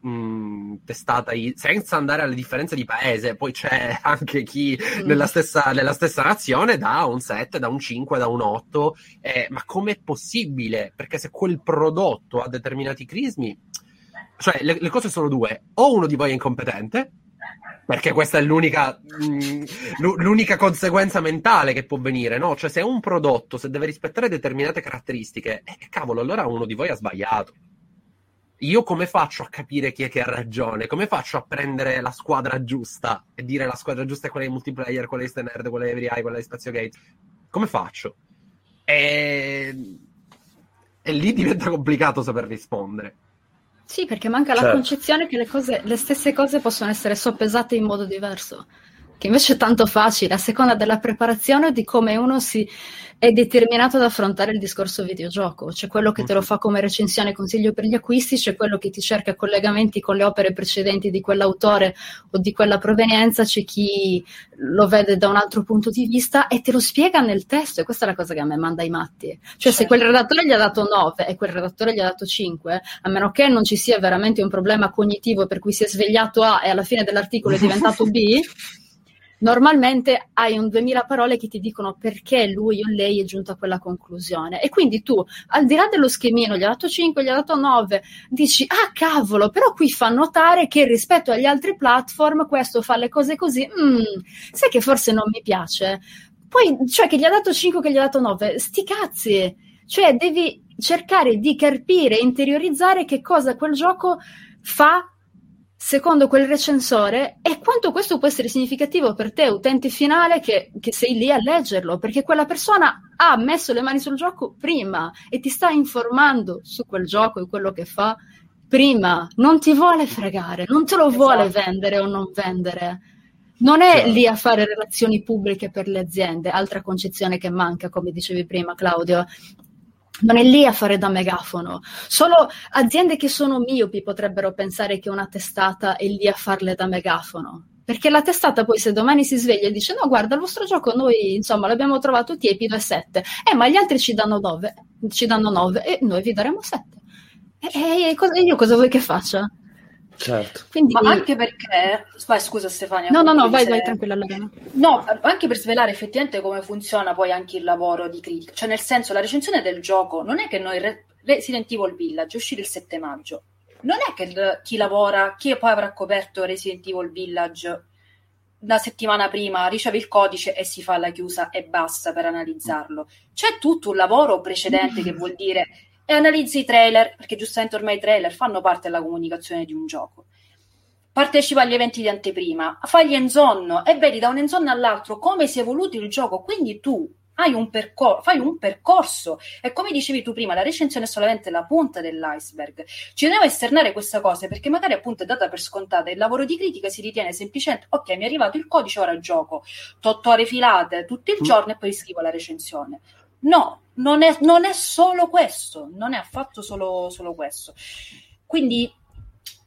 mh, mm, testata senza andare alle differenze di paese poi c'è anche chi mm. nella, stessa, nella, stessa, nazione da un 7 da un 5 da un 8 eh, ma com'è possibile perché se quel prodotto ha determinati crismi cioè le, le cose sono due o uno di voi è incompetente perché questa è l'unica, mm, l'unica conseguenza mentale che può venire, no? Cioè, se un prodotto, se deve rispettare determinate caratteristiche, eh, cavolo, allora uno di voi ha sbagliato. Io come faccio a capire chi è che ha ragione? Come faccio a prendere la squadra giusta e dire la squadra giusta è quella di multiplayer, quella di Stenerd, quella di Every quella di Spazio Gate? Come faccio? E... e lì diventa complicato saper rispondere. Sì, perché manca certo. la concezione che le, cose, le stesse cose possono essere soppesate in modo diverso che invece è tanto facile, a seconda della preparazione di come uno si è determinato ad affrontare il discorso videogioco. C'è quello che te lo fa come recensione e consiglio per gli acquisti, c'è quello che ti cerca collegamenti con le opere precedenti di quell'autore o di quella provenienza, c'è chi lo vede da un altro punto di vista e te lo spiega nel testo. E questa è la cosa che a me manda i matti. Cioè, certo. se quel redattore gli ha dato 9 e quel redattore gli ha dato 5, a meno che non ci sia veramente un problema cognitivo per cui si è svegliato A e alla fine dell'articolo è diventato B. normalmente hai un 2000 parole che ti dicono perché lui o lei è giunto a quella conclusione. E quindi tu, al di là dello schemino, gli ha dato 5, gli ha dato 9, dici, ah cavolo, però qui fa notare che rispetto agli altri platform questo fa le cose così, mm, sai che forse non mi piace. Poi, cioè, che gli ha dato 5, che gli ha dato 9, sti cazzi! Cioè, devi cercare di capire, interiorizzare che cosa quel gioco fa secondo quel recensore e quanto questo può essere significativo per te, utente finale, che, che, sei lì a leggerlo, perché quella persona ha messo le mani sul gioco prima e ti sta informando su quel gioco e quello che fa prima, non ti vuole fregare, non te lo esatto. vuole vendere o non vendere. Non è certo. lì a fare relazioni pubbliche per le aziende, altra concezione che manca, come dicevi prima Claudio, non è lì a fare da megafono. Solo aziende che sono miopi potrebbero pensare che una testata è lì a farle da megafono. Perché la testata poi se domani si sveglia e dice no guarda il vostro gioco noi insomma l'abbiamo trovato tiepido e 7 eh ma gli altri ci danno 9 ci danno 9 e noi vi daremo 7 e, e, e io cosa vuoi che faccia? Certo. Quindi... Ma anche perché, vai, scusa Stefania. No, no, no, vai, se... vai tranquilla. Lorena. No, anche per svelare effettivamente come funziona poi anche il lavoro di critica. Cioè, nel senso, la recensione del gioco non è che noi. Re... Resident Evil Village è uscito il 7 maggio. Non è che il... chi lavora, chi poi avrà coperto Resident Evil Village la settimana prima riceve il codice e si fa la chiusa e basta per analizzarlo. C'è tutto un lavoro precedente che vuol dire e analizzi i trailer, perché giustamente ormai i trailer fanno parte della comunicazione di un gioco. Partecipa agli eventi di anteprima, fai gli enzon e vedi da un enzon all'altro come si è evoluto il gioco, quindi tu hai un percor- fai un percorso. E come dicevi tu prima la recensione è solamente la punta dell'iceberg. Ci devo esternare questa cosa perché magari appunto è data per scontata il lavoro di critica si ritiene semplicemente ok mi è arrivato il codice ora gioco 8 ore filate tutto il mm. giorno e poi scrivo la recensione. No, non è, non è solo questo, non è affatto solo, solo questo. Quindi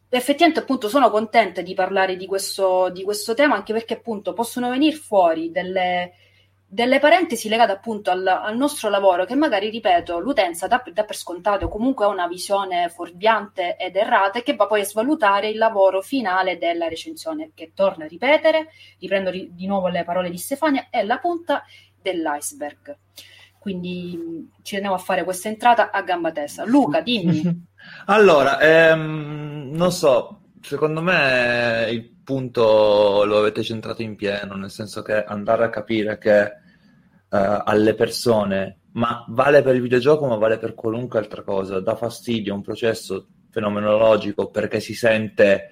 effettivamente appunto sono contenta di parlare di questo, di questo tema anche perché appunto possono venire fuori delle, delle parentesi legate appunto al, al, nostro lavoro che magari, ripeto, l'utenza dà, dà, per scontato comunque ha una visione fuorviante ed errata e che va poi a svalutare il lavoro finale della recensione che torna a ripetere, riprendo ri, di nuovo le parole di Stefania, è la punta dell'iceberg. Quindi ci tenevo a fare questa entrata a gamba tesa. Luca, dimmi. allora, ehm, non so, secondo me il punto lo avete centrato in pieno, nel senso che andare a capire che eh, alle persone, ma vale per il videogioco, ma vale per qualunque altra cosa, dà fastidio un processo fenomenologico perché si sente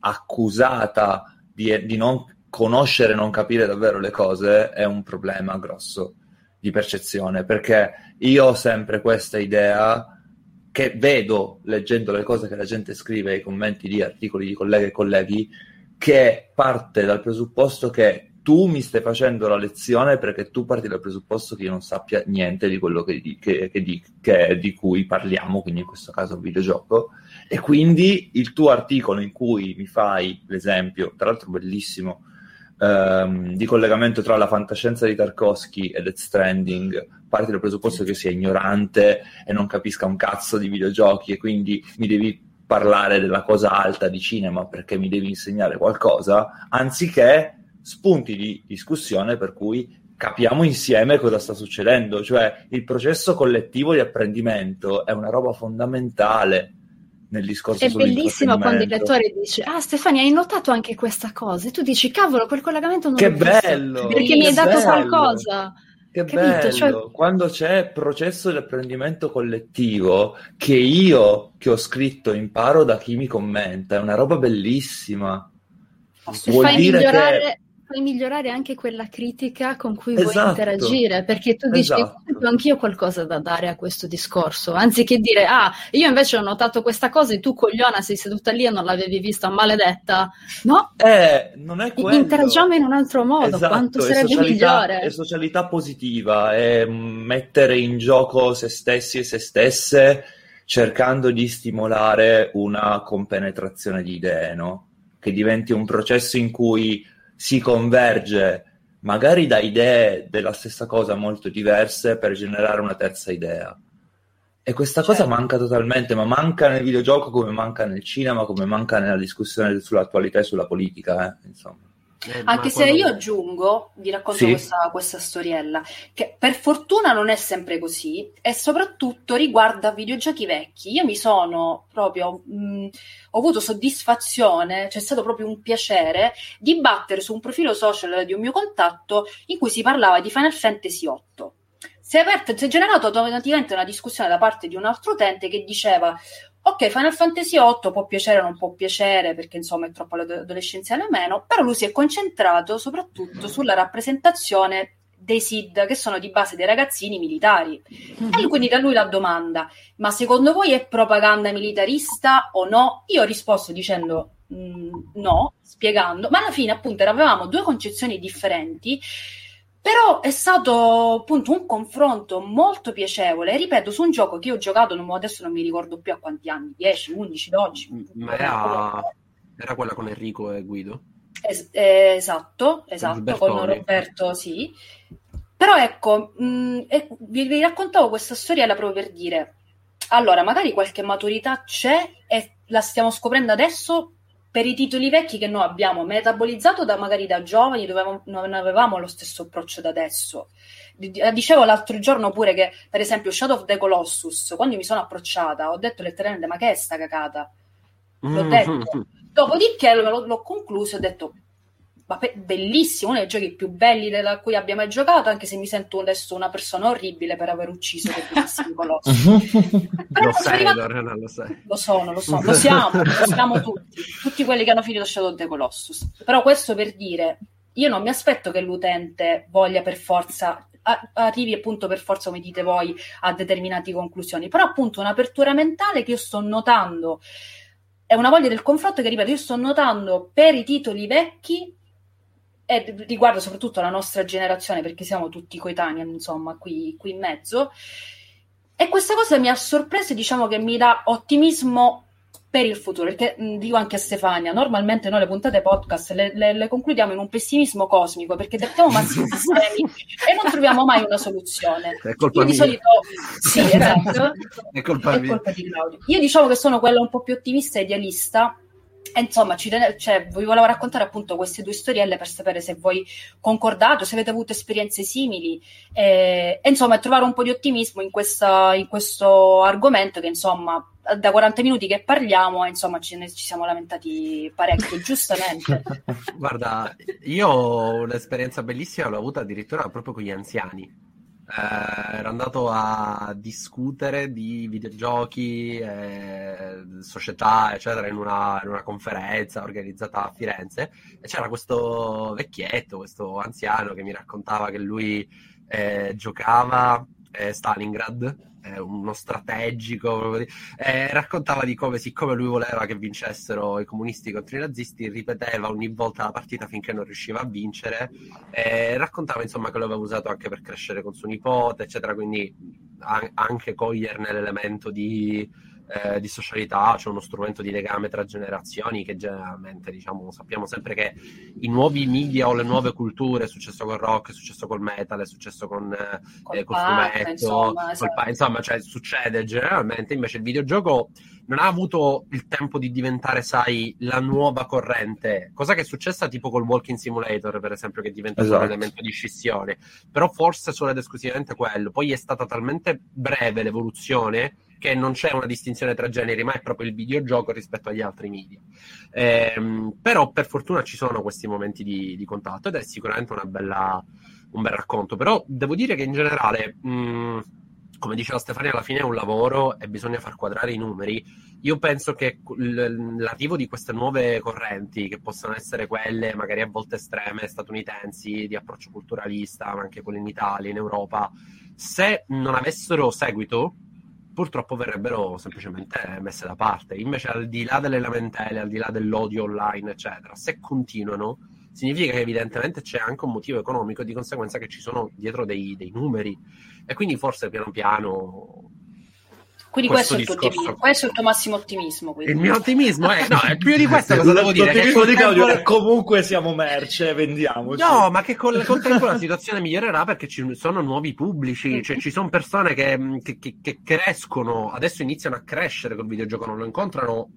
accusata di, di non conoscere, non capire davvero le cose, è un problema grosso di percezione, perché io ho sempre questa idea che vedo leggendo le cose che la gente scrive, i commenti di articoli di colleghe e colleghi, che parte dal presupposto che tu mi stai facendo la lezione perché tu parti dal presupposto che io non sappia niente di quello che, che, che, di, di cui parliamo, quindi in questo caso un videogioco, e quindi il tuo articolo in cui mi fai l'esempio, tra l'altro bellissimo, ehm, di collegamento tra la fantascienza di Tarkovsky e Death Stranding parte dal presupposto che sia ignorante e non capisca un cazzo di videogiochi e quindi mi devi parlare della cosa alta di cinema perché mi devi insegnare qualcosa, anziché spunti di discussione per cui capiamo insieme cosa sta succedendo, cioè il processo collettivo di apprendimento è una roba fondamentale nel discorso È bellissimo quando il lettore dice ah Stefania hai notato anche questa cosa? E tu dici cavolo quel collegamento non che bello! Perché che mi hai dato bello. qualcosa. Che Capito? bello! Cioè... quando c'è processo di apprendimento collettivo che io che ho scritto imparo da chi mi commenta è una roba bellissima. Vuol dire migliorare... che puoi migliorare anche quella critica con cui esatto. vuoi interagire, perché tu dici esatto. anch'io qualcosa da dare a questo discorso, anziché dire ah, io invece ho notato questa cosa e tu cogliona sei seduta lì e non l'avevi vista, maledetta. No? Eh, non è quello. Interagiamo in un altro modo, esatto. quanto sarebbe è migliore. È socialità positiva, è mettere in gioco se stessi e se stesse cercando di stimolare una compenetrazione di idee, no? Che diventi un processo in cui si converge magari da idee della stessa cosa molto diverse per generare una terza idea. E questa certo. cosa manca totalmente, ma manca nel videogioco come manca nel cinema, come manca nella discussione sull'attualità e sulla politica, eh? insomma. Eh, Anche se quello... io aggiungo, vi racconto sì. questa, questa, storiella, che per fortuna non è sempre così e soprattutto riguarda videogiochi vecchi. Io mi sono proprio, mh, ho avuto soddisfazione, c'è stato proprio un piacere di battere su un profilo social di un mio contatto in cui si parlava di Final Fantasy VIII. Si è, aperto, si è generato automaticamente una discussione da parte di un altro utente che diceva Ok, Final Fantasy VIII può piacere o non può piacere perché insomma è troppo adolescenziale o meno, però lui si è concentrato soprattutto sulla rappresentazione dei SID che sono di base dei ragazzini militari. E quindi da lui la domanda, ma secondo voi è propaganda militarista o no? Io ho risposto dicendo mh, mm, no, spiegando, ma alla fine appunto avevamo due concezioni differenti però è stato appunto un confronto molto piacevole, ripeto, su un gioco che io ho giocato, non, adesso non mi ricordo più a quanti anni, 10, 11, 12. Ma era, era quella con Enrico e Guido? Es- esatto, esatto, con Roberto, sì. Però ecco, mh, mm, vi, vi raccontavo questa storiella proprio per dire, allora, magari qualche maturità c'è e la stiamo scoprendo adesso per i titoli vecchi che noi abbiamo metabolizzato da magari da giovani dove non avevamo lo stesso approccio da adesso. Eh, dicevo l'altro giorno pure che, per esempio, Shadow of the Colossus, quando mi sono approcciata, ho detto letteralmente: Ma che è sta cacata? L'ho mm. detto. Dopodiché l'ho, l'ho concluso e ho detto: bellissimo, uno dei giochi più belli da cui abbia mai giocato, anche se mi sento adesso una persona orribile per aver ucciso bellissimi colossi. lo sei, arrivato... Lorena, lo sai. Lo sono, lo so, lo siamo, lo siamo tutti, tutti quelli che hanno finito Shadow of the Colossus. Però questo per dire, io non mi aspetto che l'utente voglia per forza arrivi appunto per forza, come dite voi, a determinate conclusioni, però appunto un'apertura mentale che io sto notando è una voglia del confronto che, ripeto, io sto notando per i titoli vecchi e riguarda soprattutto la nostra generazione, perché siamo tutti coetanei, insomma, qui, qui in mezzo. E questa cosa mi ha sorpreso e diciamo che mi dà ottimismo per il futuro, perché mh, dico anche a Stefania, normalmente noi le puntate podcast le, le, le concludiamo in un pessimismo cosmico, perché dettiamo massimi sistemi e non troviamo mai una soluzione. È colpa Io mia. di solito, sì, esatto, è colpa, è colpa di Claudio. Io diciamo che sono quella un po' più ottimista e idealista, e insomma, ci, cioè, vi volevo raccontare appunto queste due storielle per sapere se voi concordate, se avete avuto esperienze simili e, e insomma trovare un po' di ottimismo in, questa, in questo argomento che insomma da 40 minuti che parliamo, insomma, ci, ci siamo lamentati parecchio, giustamente. Guarda, io un'esperienza bellissima, l'ho avuta addirittura proprio con gli anziani eh, ero andato a discutere di videogiochi, eh, società, eccetera, in una, in una, conferenza organizzata a Firenze e c'era questo vecchietto, questo anziano che mi raccontava che lui eh, giocava eh, Stalingrad uno strategico, eh, raccontava di come, siccome lui voleva che vincessero i comunisti contro i nazisti, ripeteva ogni volta la partita finché non riusciva a vincere, eh, raccontava insomma che lo aveva usato anche per crescere con suo nipote, eccetera, quindi a- anche coglierne l'elemento di eh, di socialità, c'è uno strumento di legame tra generazioni che generalmente diciamo, sappiamo sempre che i nuovi media o le nuove culture, è successo col rock, è successo col metal, è successo con eh, col, col fumetto, insomma, esatto. pa- insomma cioè, succede generalmente, invece il videogioco non ha avuto il tempo di diventare, sai, la nuova corrente, cosa che è successa tipo col Walking Simulator, per esempio, che diventa esatto. un elemento di scissione, però forse solo ed esclusivamente quello, poi è stata talmente breve l'evoluzione che non c'è una distinzione tra generi, ma è proprio il videogioco rispetto agli altri media. Ehm, però per fortuna ci sono questi momenti di, di contatto ed è sicuramente bella, un bel racconto. Però devo dire che in generale, mh, come diceva Stefania, alla fine è un lavoro e bisogna far quadrare i numeri. Io penso che l'arrivo di queste nuove correnti, che possono essere quelle magari a volte estreme statunitensi, di approccio culturalista, ma anche quelle in Italia, in Europa, se non avessero seguito, purtroppo verrebbero semplicemente messe da parte. Invece, al di là delle lamentele, al di là dell'odio online, eccetera, se continuano, significa che evidentemente c'è anche un motivo economico di conseguenza che ci sono dietro dei, dei numeri. E quindi forse piano piano quindi questo, questo, è, discorso... questo è il tuo massimo ottimismo. Quindi. Il mio ottimismo è, no, è più di questo cosa devo dire. L'ottimismo di Claudio è comunque siamo merce, vendiamoci. No, ma che col, col tempo la situazione migliorerà perché ci sono nuovi pubblici, cioè ci sono persone che, che, che, che crescono, adesso iniziano a crescere col videogioco, non lo incontrano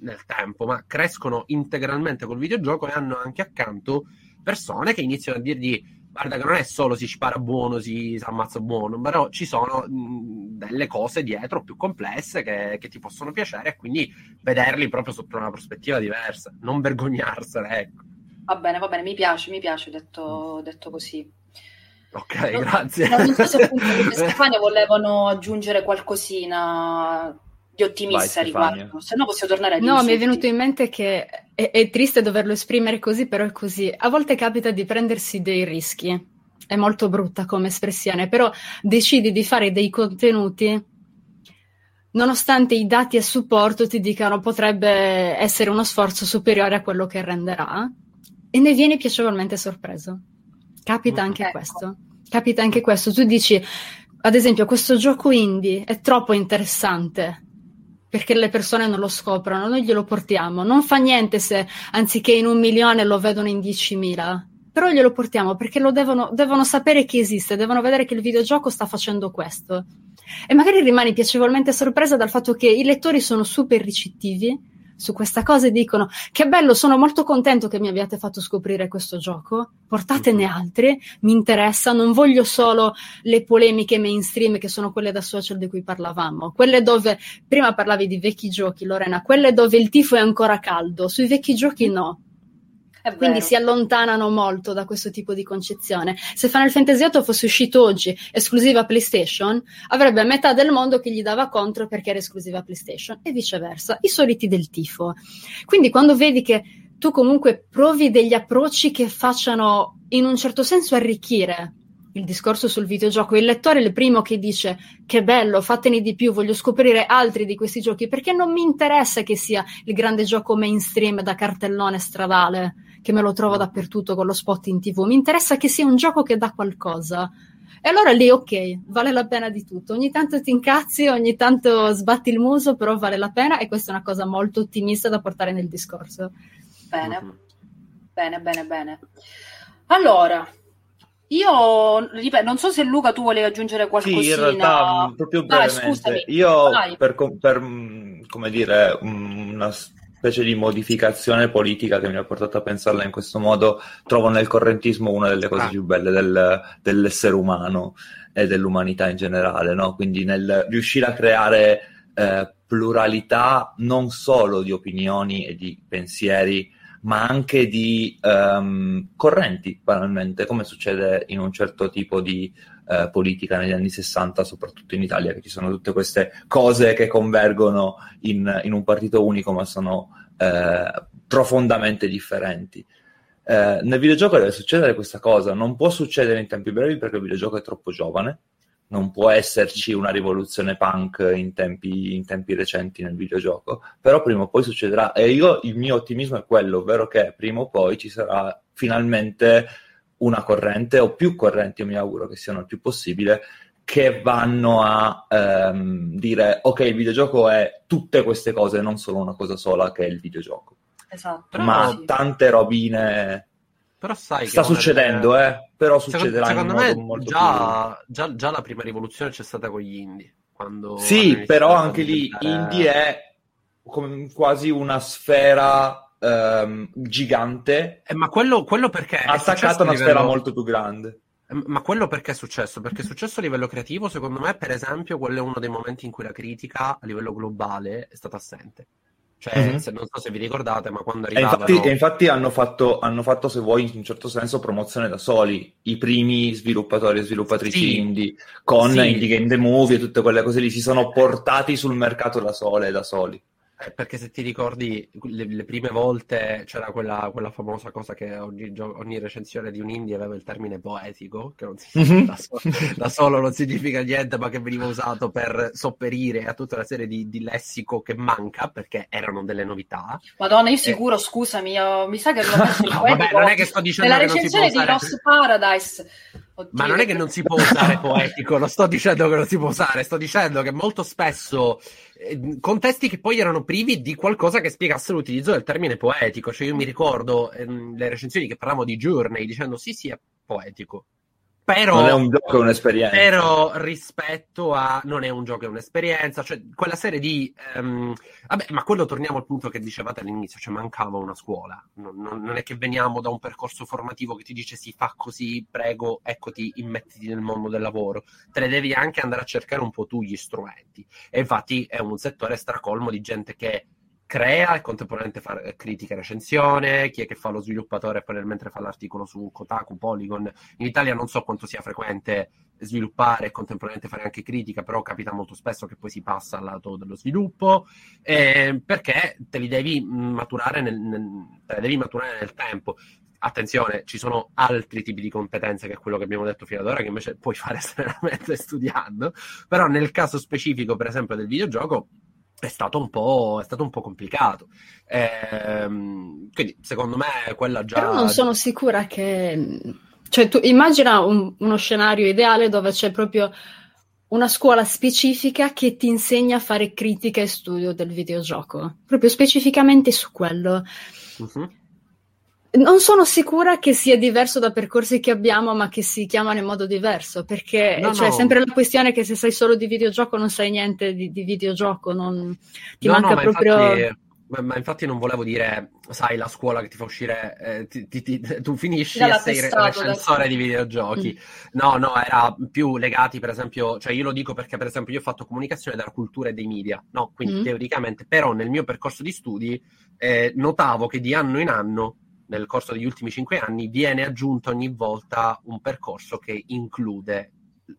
nel tempo, ma crescono integralmente col videogioco e hanno anche accanto persone che iniziano a dirgli guarda che non è solo si spara buono, si, si ammazza buono, però ci sono mh, delle cose dietro più complesse che, che, ti possono piacere e quindi vederli proprio sotto una prospettiva diversa, non vergognarsene, ecco. Va bene, va bene, mi piace, mi piace detto, detto così. Ok, no, grazie. Non so se appunto Stefania volevano aggiungere qualcosina di ottimista a riguardo, se no possiamo tornare a No, mi è venuto in mente che è, è, triste doverlo esprimere così, però è così. A volte capita di prendersi dei rischi. È molto brutta come espressione, però decidi di fare dei contenuti nonostante i dati a supporto ti dicano potrebbe essere uno sforzo superiore a quello che renderà e ne vieni piacevolmente sorpreso. Capita anche ecco. questo. Capita anche questo. Tu dici, ad esempio, questo gioco indie è troppo interessante perché le persone non lo scoprono, noi glielo portiamo. Non fa niente se anziché in un milione lo vedono in diecimila, però glielo portiamo perché lo devono, devono sapere che esiste, devono vedere che il videogioco sta facendo questo. E magari rimani piacevolmente sorpresa dal fatto che i lettori sono super ricettivi su questa cosa e dicono che bello, sono molto contento che mi abbiate fatto scoprire questo gioco, portatene mhm. altri, mi interessa, non voglio solo le polemiche mainstream che sono quelle da social di cui parlavamo, quelle dove prima parlavi di vecchi giochi, Lorena, quelle dove il tifo è ancora caldo, sui vecchi giochi no, quindi si allontanano molto da questo tipo di concezione. Se Final Fantasy VIII fosse uscito oggi esclusiva PlayStation, avrebbe metà del mondo che gli dava contro perché era esclusiva PlayStation e viceversa, i soliti del tifo. Quindi quando vedi che tu comunque provi degli approcci che facciano in un certo senso arricchire il discorso sul videogioco, il lettore è il primo che dice che bello, fatene di più, voglio scoprire altri di questi giochi, perché non mi interessa che sia il grande gioco mainstream da cartellone stradale che me lo trovo dappertutto con lo spot in tv, mi interessa che sia un gioco che dà qualcosa. E allora lì, ok, vale la pena di tutto. Ogni tanto ti incazzi, ogni tanto sbatti il muso, però vale la pena e questa è una cosa molto ottimista da portare nel discorso. Bene, mm-hmm. bene, bene, bene. Allora, io ripeto, non so se Luca tu volevi aggiungere qualcosina. Sì, in realtà, proprio brevemente, Dai, io per, per, come dire, una specie di modificazione politica che mi ha portato a pensarla in questo modo, trovo nel correntismo una delle cose ah. più belle del, dell'essere umano e dell'umanità in generale, no? Quindi nel riuscire a creare eh, pluralità non solo di opinioni e di pensieri, ma anche di um, correnti, banalmente, come succede in un certo tipo di uh, politica negli anni 60, soprattutto in Italia, che ci sono tutte queste cose che convergono in, in un partito unico, ma sono uh, profondamente differenti. Uh, nel videogioco deve succedere questa cosa, non può succedere in tempi brevi perché il videogioco è troppo giovane, non può esserci una rivoluzione punk in tempi, in tempi, recenti nel videogioco, però prima o poi succederà. E io il mio ottimismo è quello, ovvero che prima o poi ci sarà finalmente una corrente o più correnti, io mi auguro che siano il più possibile, che vanno a ehm, dire ok, il videogioco è tutte queste cose, non solo una cosa sola che è il videogioco. Esatto. Ma sì. tante robine però sai sta succedendo, delle... eh? Però succederà secondo, secondo me già, più... già, già, la prima rivoluzione c'è stata con gli indie. Quando sì, però anche lì indie è come quasi una sfera um, gigante. Eh, ma quello, quello perché ha attaccato una livello... sfera molto più grande. Eh, ma quello perché è successo? Perché è successo a livello creativo, secondo me, per esempio, quello è uno dei momenti in cui la critica a livello globale è stata assente. Cioè, mm-hmm. se, non so se vi ricordate, ma quando arrivavano... E infatti, infatti hanno, fatto, hanno, fatto, se vuoi, in un certo senso, promozione da soli. I primi sviluppatori e sviluppatrici sì. indie, con sì. Indie Game The Movie e tutte quelle cose lì, si sono portati sul mercato da sole, da soli. Eh, perché se ti ricordi le, le prime volte c'era quella, quella, famosa cosa che ogni, ogni, recensione di un indie aveva il termine poetico, che non si, mm-hmm. da, solo, da, solo, non significa niente, ma che veniva usato per sopperire a tutta una serie di, di lessico che manca, perché erano delle novità. Madonna, io sicuro, e... scusami, io, mi sa che l'ho messo il no, vabbè, non è che sto dicendo nella recensione di Lost Paradise. Oddio. Ma non è che non si può usare poetico, non sto dicendo che non si può usare, sto dicendo che molto spesso eh, contesti che poi erano privi di qualcosa che spiegasse l'utilizzo del termine poetico. Cioè, io mi ricordo ehm, le recensioni che parlavano di Journey dicendo sì, sì, è poetico. Però, non è un gioco, è un'esperienza. Però rispetto a non è un gioco, è un'esperienza, cioè quella serie di um, vabbè, ma quello torniamo al punto che dicevate all'inizio, cioè mancava una scuola. Non, non, non, è che veniamo da un percorso formativo che ti dice si fa così, prego, eccoti, immettiti nel mondo del lavoro. Te ne devi anche andare a cercare un po' tu gli strumenti. E infatti è un settore stracolmo di gente che crea e contemporaneamente fa eh, critica e recensione, chi è che fa lo sviluppatore e poi nel mentre fa l'articolo su Kotaku, Polygon. In Italia non so quanto sia frequente sviluppare e contemporaneamente fare anche critica, però capita molto spesso che poi si passa al lato dello sviluppo, eh, perché te li devi maturare nel, nel, te li devi maturare nel tempo. Attenzione, ci sono altri tipi di competenze che quello che abbiamo detto fino ad ora, che invece puoi fare serenamente studiando, però nel caso specifico, per esempio, del videogioco, è stato un po', stato un po complicato. Ehm, quindi, secondo me, quella già. Però non sono sicura che. Cioè, tu immagina un, uno scenario ideale dove c'è proprio una scuola specifica che ti insegna a fare critica e studio del videogioco, proprio specificamente su quello. Uh-huh. Non sono sicura che sia diverso da percorsi che abbiamo, ma che si chiamano in modo diverso, perché no, cioè, no. sempre la questione che se sai solo di videogioco non sai niente di, di videogioco, non... ti no, manca proprio... Infatti, ma, infatti non volevo dire, sai, la scuola che ti fa uscire, eh, ti, ti, ti, tu finisci e sei re- recensore di videogiochi. Mm. No, no, era più legati, per esempio, cioè io lo dico perché, per esempio, io ho fatto comunicazione della cultura e dei media, no? Quindi mm. teoricamente, però nel mio percorso di studi eh, notavo che di anno in anno nel corso degli ultimi cinque anni viene aggiunto ogni volta un percorso che include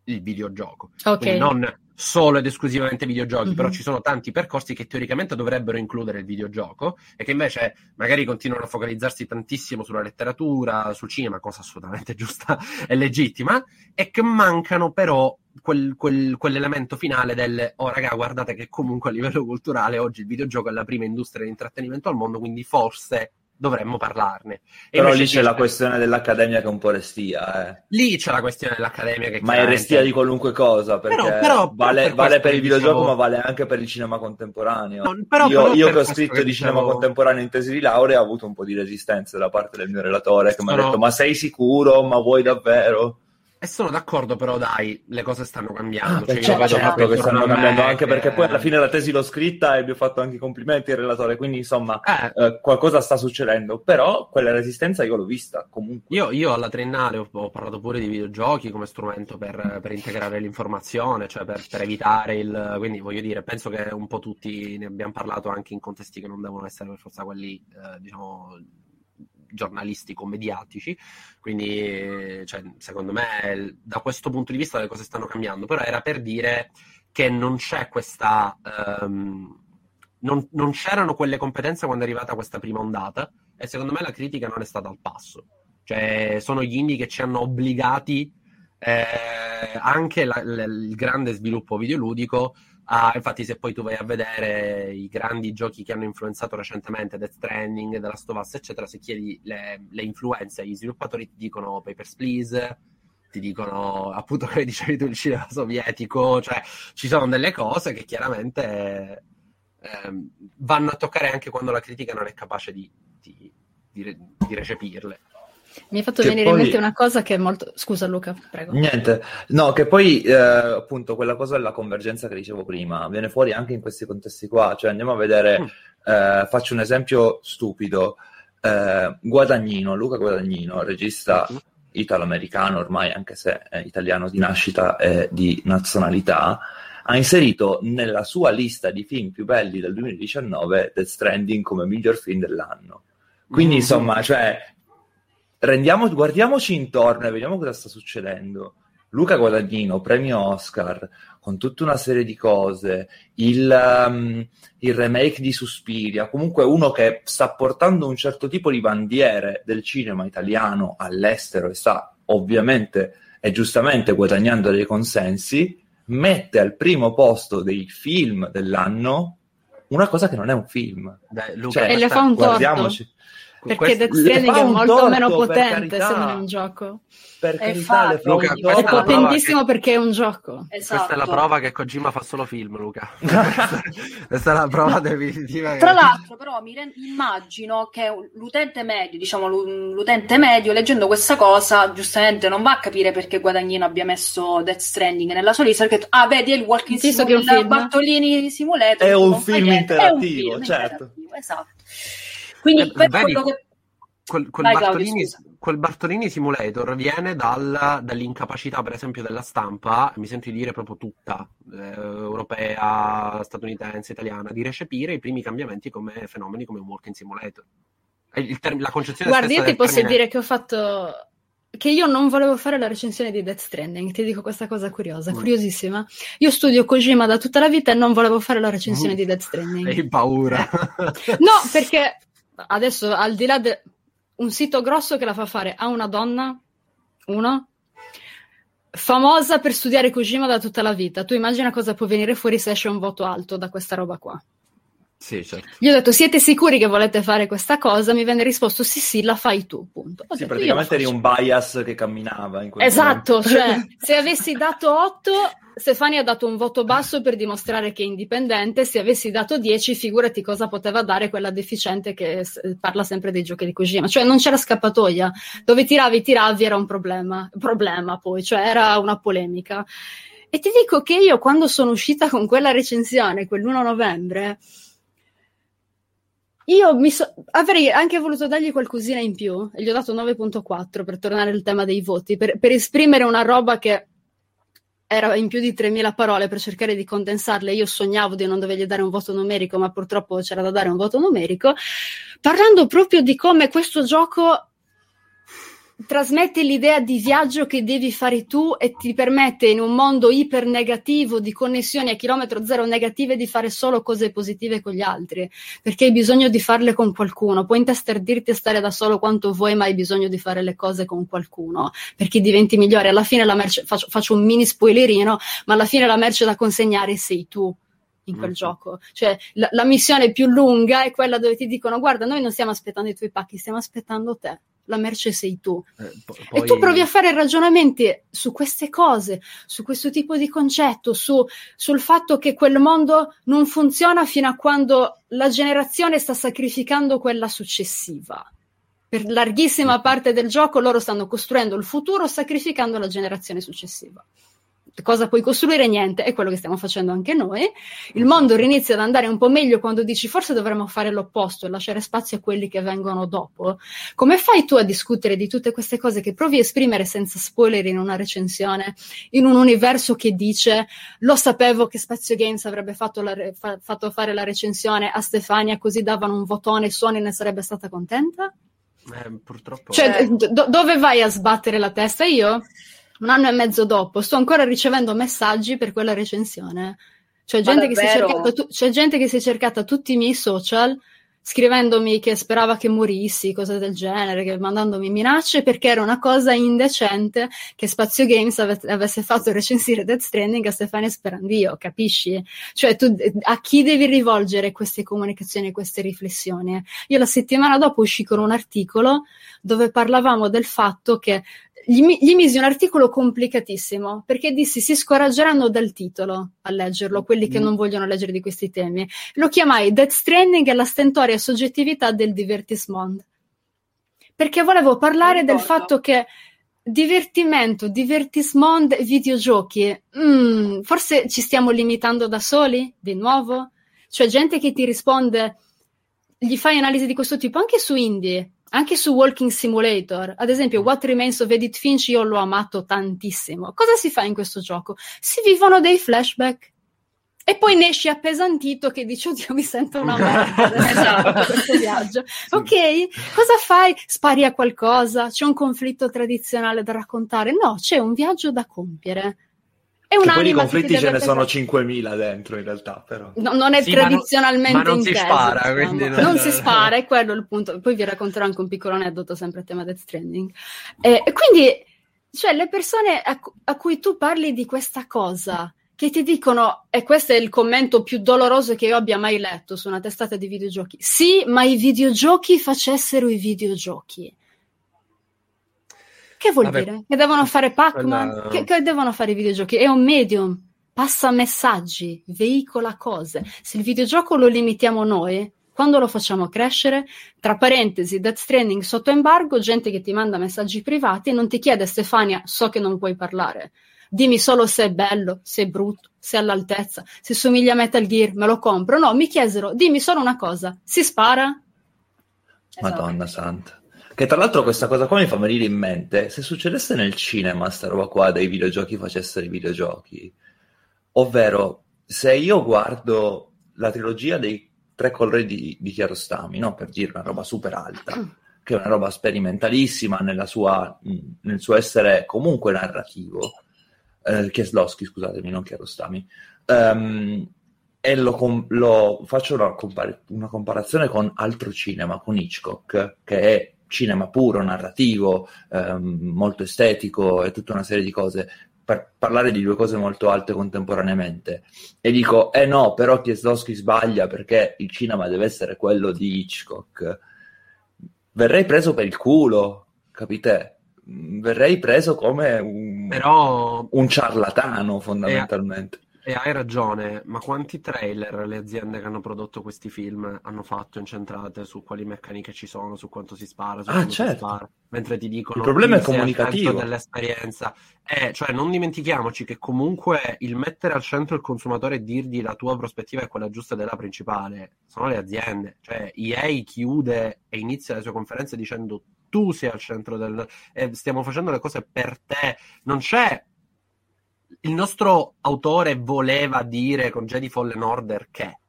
il videogioco. Okay. Quindi non solo ed esclusivamente videogiochi, mm-hmm. però ci sono tanti percorsi che teoricamente dovrebbero includere il videogioco e che invece magari continuano a focalizzarsi tantissimo sulla letteratura, sul cinema, cosa assolutamente giusta e legittima, e che mancano però quel, quel, quell'elemento finale del oh raga guardate che comunque a livello culturale oggi il videogioco è la prima industria di intrattenimento al mondo, quindi forse dovremmo parlarne. E Però lì c'è la questione dell'accademia che è un po' restia. Eh. Lì c'è la questione dell'accademia che Ma è restia di qualunque cosa, perché però, però, vale, per, vale per il videogioco, diciamo... ma vale anche per il cinema contemporaneo. No, però, io, io che ho scritto che di diciamo... cinema contemporaneo in tesi di laurea ho avuto un po' di resistenza da parte del mio relatore, che mi ha detto ma sei sicuro? Ma vuoi davvero? E sono d'accordo, però dai, le cose stanno cambiando. Ah, cioè, certo, certo che stanno cambiando, anche che... perché poi alla fine la tesi l'ho scritta e vi ho fatto anche i complimenti al relatore, quindi insomma eh. Eh, qualcosa sta succedendo, però quella resistenza io l'ho vista comunque. Io, io alla triennale ho, ho, parlato pure di videogiochi come strumento per, per integrare l'informazione, cioè per, per, evitare il... quindi voglio dire, penso che un po' tutti ne abbiamo parlato anche in contesti che non devono essere per forza quelli, eh, diciamo giornalistico-mediatici, quindi cioè, secondo me da questo punto di vista le cose stanno cambiando, però era per dire che non c'è questa... Um, non, non, c'erano quelle competenze quando è arrivata questa prima ondata e secondo me la critica non è stata al passo. Cioè, sono gli indie che ci hanno obbligati eh, anche la, la, il grande sviluppo videoludico Ah, infatti, se poi tu vai a vedere i grandi giochi che hanno influenzato recentemente, Death Stranding, The Last of Us, eccetera, se chiedi le, le influenze agli sviluppatori ti dicono Papers, Please, ti dicono appunto come dicevi tu il cinema sovietico, cioè ci sono delle cose che chiaramente eh, vanno a toccare anche quando la critica non è capace di, di, di, di recepirle. Mi hai fatto che venire poi... in mente una cosa che è molto... Scusa Luca, prego. Niente, no, che poi eh, appunto quella cosa della convergenza che dicevo prima viene fuori anche in questi contesti qua, cioè andiamo a vedere, mm. eh, faccio un esempio stupido, eh, Guadagnino, Luca Guadagnino, regista mm. italo-americano ormai, anche se è italiano di nascita e di nazionalità, ha inserito nella sua lista di film più belli del 2019 Death Stranding come miglior film dell'anno. Quindi, mm. insomma, cioè, rendiamo, guardiamoci intorno e vediamo cosa sta succedendo. Luca Guadagnino, premio Oscar, con tutta una serie di cose, il, um, il, remake di Suspiria, comunque uno che sta portando un certo tipo di bandiere del cinema italiano all'estero e sta ovviamente e giustamente guadagnando dei consensi, mette al primo posto dei film dell'anno una cosa che non è un film. Dai, Luca, cioè, e le fa un guardiamoci. Perché Death Stranding è molto meno potente se non è un gioco. Per carità, le Luca, è potentissimo che... perché è un gioco. Esatto. Questa è la prova che Kojima fa solo film, Luca. questa è la prova definitiva. Tra l'altro, però, mi rend... immagino che l'utente medio, diciamo l'utente medio, leggendo questa cosa, giustamente non va a capire perché Guadagnino abbia messo Death Stranding nella sua lista, perché ah, vedi, è il Walking Simulator, Bartolini Simulator. È un film interattivo, è un film certo. Interattivo, esatto. Quindi, eh, vedi, che quel, quel, Vai, Bartolini, quel, Bartolini, Simulator viene dal, dall'incapacità, per esempio, della stampa, mi sento di dire proprio tutta, eh, europea, statunitense, italiana, di recepire i primi cambiamenti come fenomeni come un walking simulator. Term- la concezione Guardi, io ti posso termine... dire che ho fatto che io non volevo fare la recensione di Death Stranding, ti dico questa cosa curiosa, mm. curiosissima. Io studio Kojima da tutta la vita e non volevo fare la recensione mm. di Death Stranding. Hai paura? no, perché adesso al di là de un sito grosso che la fa fare a una donna, uno, famosa per studiare Kojima da tutta la vita. Tu immagina cosa può venire fuori se esce un voto alto da questa roba qua. Sì, certo. Gli ho detto, siete sicuri che volete fare questa cosa? Mi venne risposto, sì, sì, la fai tu, punto. Ho sì, detto, praticamente eri un bias che camminava in quel Esatto, cioè, se avessi dato 8, Stefania ha dato un voto basso per dimostrare che è indipendente, se avessi dato 10, figurati cosa poteva dare quella deficiente che parla sempre dei giochi di Kojima. Cioè, non c'era scappatoia. Dove tiravi, tiravi, era un problema. Problema, poi, cioè, era una polemica. E ti dico che io, quando sono uscita con quella recensione, quell'1 novembre, io so- avrei anche voluto dargli qualcosina in più e gli ho dato 9.4 per tornare al tema dei voti, per, per esprimere una roba che era in più di 3.000 parole per cercare di condensarle. Io sognavo di non dovergli dare un voto numerico, ma purtroppo c'era da dare un voto numerico, parlando proprio di come questo gioco trasmette l'idea di viaggio che devi fare tu e ti permette in un mondo iper negativo di connessioni a chilometro zero negative di fare solo cose positive con gli altri perché hai bisogno di farle con qualcuno puoi intastardirti e stare da solo quanto vuoi ma hai bisogno di fare le cose con qualcuno perché diventi migliore alla fine la merce faccio, faccio un mini spoilerino ma alla fine la merce da consegnare sei tu in quel mm. gioco. Cioè, la, la, missione più lunga è quella dove ti dicono: Guarda, noi non stiamo aspettando i tuoi pacchi, stiamo aspettando te la merce sei tu. Eh, po- poi... E tu provi a fare ragionamenti su queste cose, su questo tipo di concetto, su, sul fatto che quel mondo non funziona fino a quando la generazione sta sacrificando quella successiva. Per larghissima parte del gioco loro stanno costruendo il futuro sacrificando la generazione successiva cosa puoi costruire? Niente, è quello che stiamo facendo anche noi. Il mondo inizia ad andare un po' meglio quando dici forse dovremmo fare l'opposto e lasciare spazio a quelli che vengono dopo. Come fai tu a discutere di tutte queste cose che provi a esprimere senza spoiler in una recensione, in un universo che dice lo sapevo che Spazio Games avrebbe fatto, la, fa, fatto fare la recensione a Stefania così davano un votone e Sony ne sarebbe stata contenta? Eh, purtroppo. Cioè, do- dove vai a sbattere la testa? Io? Un anno e mezzo dopo, sto ancora ricevendo messaggi per quella recensione. C'è gente, che si è cercata, tu- c'è gente che si è cercata tutti i miei social scrivendomi che sperava che morissi, cose del genere, che, mandandomi minacce perché era una cosa indecente che Spazio Games ave- avesse fatto recensire Death Stranding a Stefania Sperandio, capisci? Cioè tu a chi devi rivolgere queste comunicazioni, queste riflessioni? Io la settimana dopo uscì con un articolo dove parlavamo del fatto che gli, gli, misi un articolo complicatissimo perché dissi si scoraggeranno dal titolo a leggerlo, quelli che mm. non vogliono leggere di questi temi. Lo chiamai Death Stranding e la stentoria soggettività del divertismond. Perché volevo parlare del fatto che divertimento, divertismond, videogiochi, mm, forse ci stiamo limitando da soli, di nuovo? Cioè gente che ti risponde, gli fai analisi di questo tipo anche su indie anche su Walking Simulator, ad esempio, What Remains of Edith Finch io l'ho amato tantissimo. Cosa si fa in questo gioco? Si vivono dei flashback. E poi ne esci appesantito che dici, oddio, mi sento una merda esatto. questo viaggio. Sì. Ok, cosa fai? Spari a qualcosa? C'è un conflitto tradizionale da raccontare? No, c'è un viaggio da compiere. È un poi i conflitti ce ne sono 5.000 dentro in realtà, però. No, non è sì, tradizionalmente ma non, ma non si spara, diciamo. non... non... si spara, è quello il punto. Poi vi racconterò anche un piccolo aneddoto sempre a tema Death Stranding. Eh, e quindi, cioè, le persone a, a, cui tu parli di questa cosa, che ti dicono, e questo è il commento più doloroso che io abbia mai letto su una testata di videogiochi, sì, ma i videogiochi facessero i videogiochi. Che vuol Vabbè, dire? Che devono fare Pac-Man? Quella... Che, che devono fare i videogiochi? È un medium, passa messaggi, veicola cose. Se il videogioco lo limitiamo noi, quando lo facciamo crescere, tra parentesi, Death Stranding sotto embargo, gente che ti manda messaggi privati e non ti chiede Stefania, so che non puoi parlare. Dimmi solo se è bello, se è brutto, se è all'altezza, se somiglia a Metal Gear, me lo compro. No, mi chiesero, dimmi solo una cosa, si spara? Madonna esatto. santa. Che tra l'altro questa cosa qua mi fa venire in mente, se succedesse nel cinema sta roba qua dei videogiochi facessero i videogiochi, ovvero se io guardo la trilogia dei tre colori di, di Chiarostami, no? per dire una roba super alta, che è una roba sperimentalissima sua, nel suo essere comunque narrativo, eh, Kieslowski, scusatemi, non Chiarostami, um, e lo, com- lo faccio una, compar- una, comparazione con altro cinema, con Hitchcock, che è cinema puro, narrativo, ehm, molto estetico e tutta una serie di cose, per parlare di due cose molto alte contemporaneamente. E dico, eh no, però Kieslowski sbaglia perché il cinema deve essere quello di Hitchcock. Verrei preso per il culo, capite? verrei preso come un, Però... un ciarlatano fondamentalmente. E hai ragione, ma quanti trailer le aziende che hanno prodotto questi film hanno fatto incentrate su quali meccaniche ci sono, su quanto si spara, su ah, certo. si spara, mentre ti dicono il problema è comunicativo dell'esperienza. Eh, cioè non dimentichiamoci che comunque il mettere al centro il consumatore e dirgli la tua prospettiva è quella giusta della principale sono le aziende. Cioè EA chiude e inizia le sue conferenze dicendo tu sei al centro del... Eh, stiamo facendo le cose per te. Non c'è... Il nostro autore voleva dire con Jedi Fallen Order che...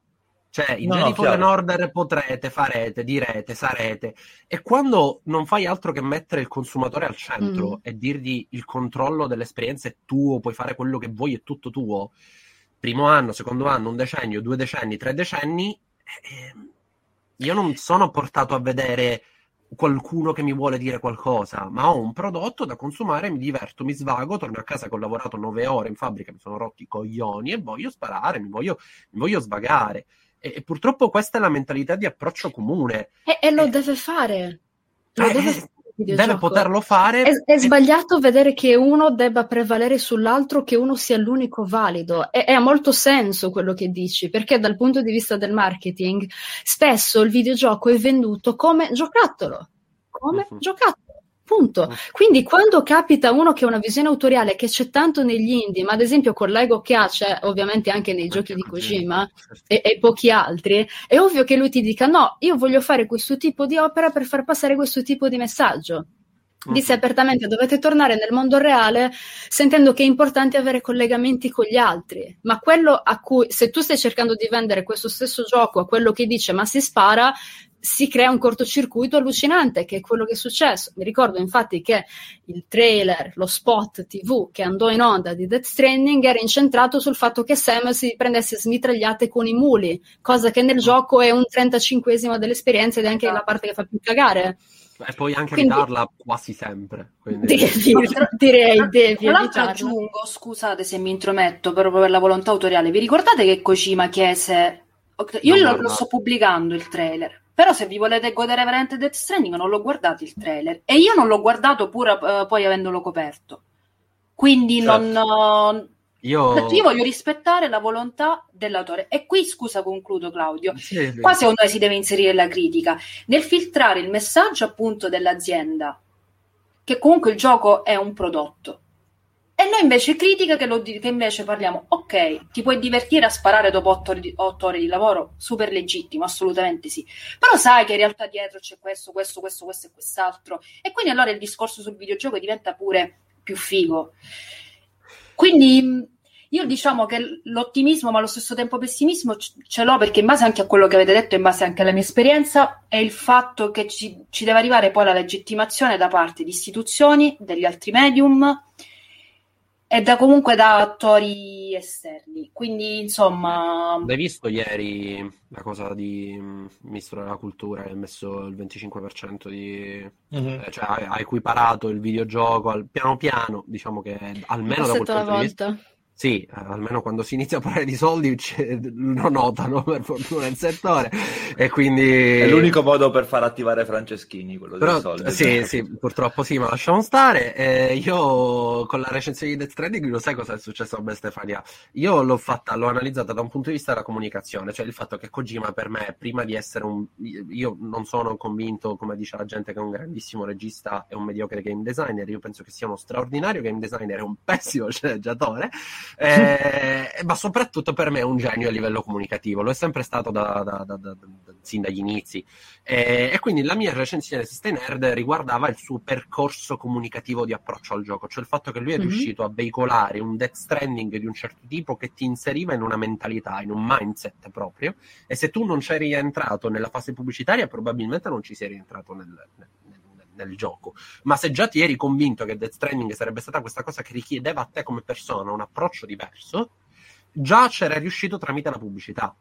Cioè, in no, Jedi no, Fallen. Order potrete, farete, direte, sarete. E quando non fai altro che mettere il consumatore al centro mm. e dirgli il controllo dell'esperienza è tuo, puoi fare quello che vuoi, è tutto tuo. Primo anno, secondo anno, un decennio, due decenni, tre decenni. Eh, io non sono portato a vedere qualcuno che mi vuole dire qualcosa, ma ho un prodotto da consumare, mi diverto, mi svago, torno a casa che ho lavorato nove ore in fabbrica, mi sono rotti i coglioni e voglio sparare, mi voglio, mi voglio svagare. E, e, purtroppo questa è la mentalità di approccio comune. E, e lo e, deve fare. Lo eh, deve, deve poterlo fare. È, è sbagliato vedere che uno debba prevalere sull'altro, che uno sia l'unico valido. E, ha molto senso quello che dici, perché dal punto di vista del marketing, spesso il videogioco è venduto come giocattolo. Come uh-huh. giocattolo. Punto. Quindi quando capita uno che ha una visione autoriale che c'è tanto negli indie, ma ad esempio con l'ego che ha, c'è ovviamente anche nei giochi di Kojima e, e, pochi altri, è ovvio che lui ti dica no, io voglio fare questo tipo di opera per far passare questo tipo di messaggio. Disse apertamente dovete tornare nel mondo reale sentendo che è importante avere collegamenti con gli altri, ma quello a cui se tu stai cercando di vendere questo stesso gioco a quello che dice ma si spara, si crea un cortocircuito allucinante, che è quello che è successo. Mi ricordo infatti che il trailer, lo spot TV che andò in onda di Death Stranding era incentrato sul fatto che Sam si prendesse smitragliate con i muli, cosa che nel gioco è un 35esimo dell'esperienza ed è anche la parte che fa più cagare. E puoi anche quindi, evitarla quasi sempre. Quindi... Devi, direi, devi Tra l'altro aggiungo, scusate se mi intrometto, proprio per la volontà autoriale, vi ricordate che Kojima chiese... Io lo, lo sto pubblicando il trailer però se vi volete godere veramente Death Stranding non l'ho guardato il trailer e io non l'ho guardato pure uh, poi avendolo coperto. Quindi certo. non... Uh, io... io... voglio rispettare la volontà dell'autore. E qui, scusa, concludo Claudio. Sì, Qua secondo me si deve inserire la critica. Nel filtrare il messaggio appunto dell'azienda, che comunque il gioco è un prodotto. E noi invece critica che, lo, che invece parliamo, ok, ti puoi divertire a sparare dopo otto ore, di, otto ore di lavoro, super legittimo, assolutamente sì. Però sai che in realtà dietro c'è questo, questo, questo, questo e quest'altro. E quindi allora il discorso sul videogioco diventa pure più figo. Quindi io diciamo che l'ottimismo, ma allo stesso tempo pessimismo ce l'ho perché in base anche a quello che avete detto, in base anche alla mia esperienza, è il fatto che ci, ci deve arrivare poi la legittimazione da parte di istituzioni, degli altri medium e da comunque da attori esterni. Quindi, insomma. Hai visto ieri la cosa di mm, Ministro della Cultura che ha messo il 25% di. Mm-hmm. cioè ha, equiparato il videogioco al piano piano, diciamo che almeno da quel punto di vista. Sì, almeno quando si inizia a parlare di soldi lo notano per fortuna nel settore e quindi... È l'unico modo per far attivare Franceschini, quello Però, dei soldi. Sì, sì, purtroppo sì, ma lasciamo stare. Eh, io con la recensione di Death Stranding lo sai cosa è successo a me Stefania? Io l'ho fatta, l'ho analizzata da un punto di vista della comunicazione, cioè il fatto che Kojima per me, prima di essere un... Io non sono convinto, come dice la gente, che è un grandissimo regista e un mediocre game designer, io penso che sia uno straordinario game designer e un pessimo sceneggiatore eh, ma soprattutto per me è un genio a livello comunicativo, lo è sempre stato da, da, da, sin dagli inizi. Eh, e quindi la mia recensione di Stay Nerd riguardava il suo percorso comunicativo di approccio al gioco, cioè il fatto che lui è mm-hmm. riuscito a veicolare un Death Stranding di un certo tipo che ti inseriva in una mentalità, in un mindset proprio, e se tu non c'eri entrato nella fase pubblicitaria probabilmente non ci sei rientrato nel, nel nel gioco. Ma se già ti eri convinto che Death Stranding sarebbe stata questa cosa che richiedeva a te come persona un approccio diverso, già c'era riuscito tramite la pubblicità.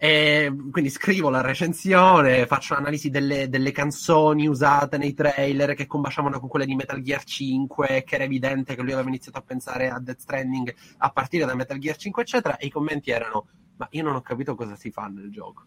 E quindi scrivo la recensione, faccio l'analisi delle, delle, canzoni usate nei trailer che combaciavano con quelle di Metal Gear 5, che era evidente che lui aveva iniziato a pensare a Death Stranding a partire da Metal Gear 5, eccetera, e i commenti erano: Ma io non ho capito cosa si fa nel gioco.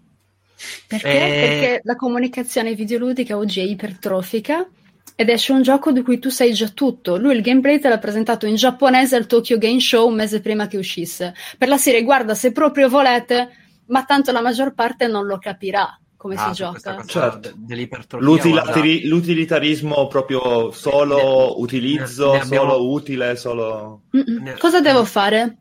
Perché? E... Perché la comunicazione videoludica oggi è ipertrofica ed esce un gioco di cui tu sai già tutto. Lui il gameplay te l'ha presentato in giapponese al Tokyo Game Show un mese prima che uscisse. Per la serie, guarda, se proprio volete, ma tanto la maggior parte non lo capirà come ah, si gioca. Certo. L'utilitari- l'utilitarismo proprio solo ne, utilizzo, ne abbiamo... solo utile, solo... Ne... Cosa devo fare?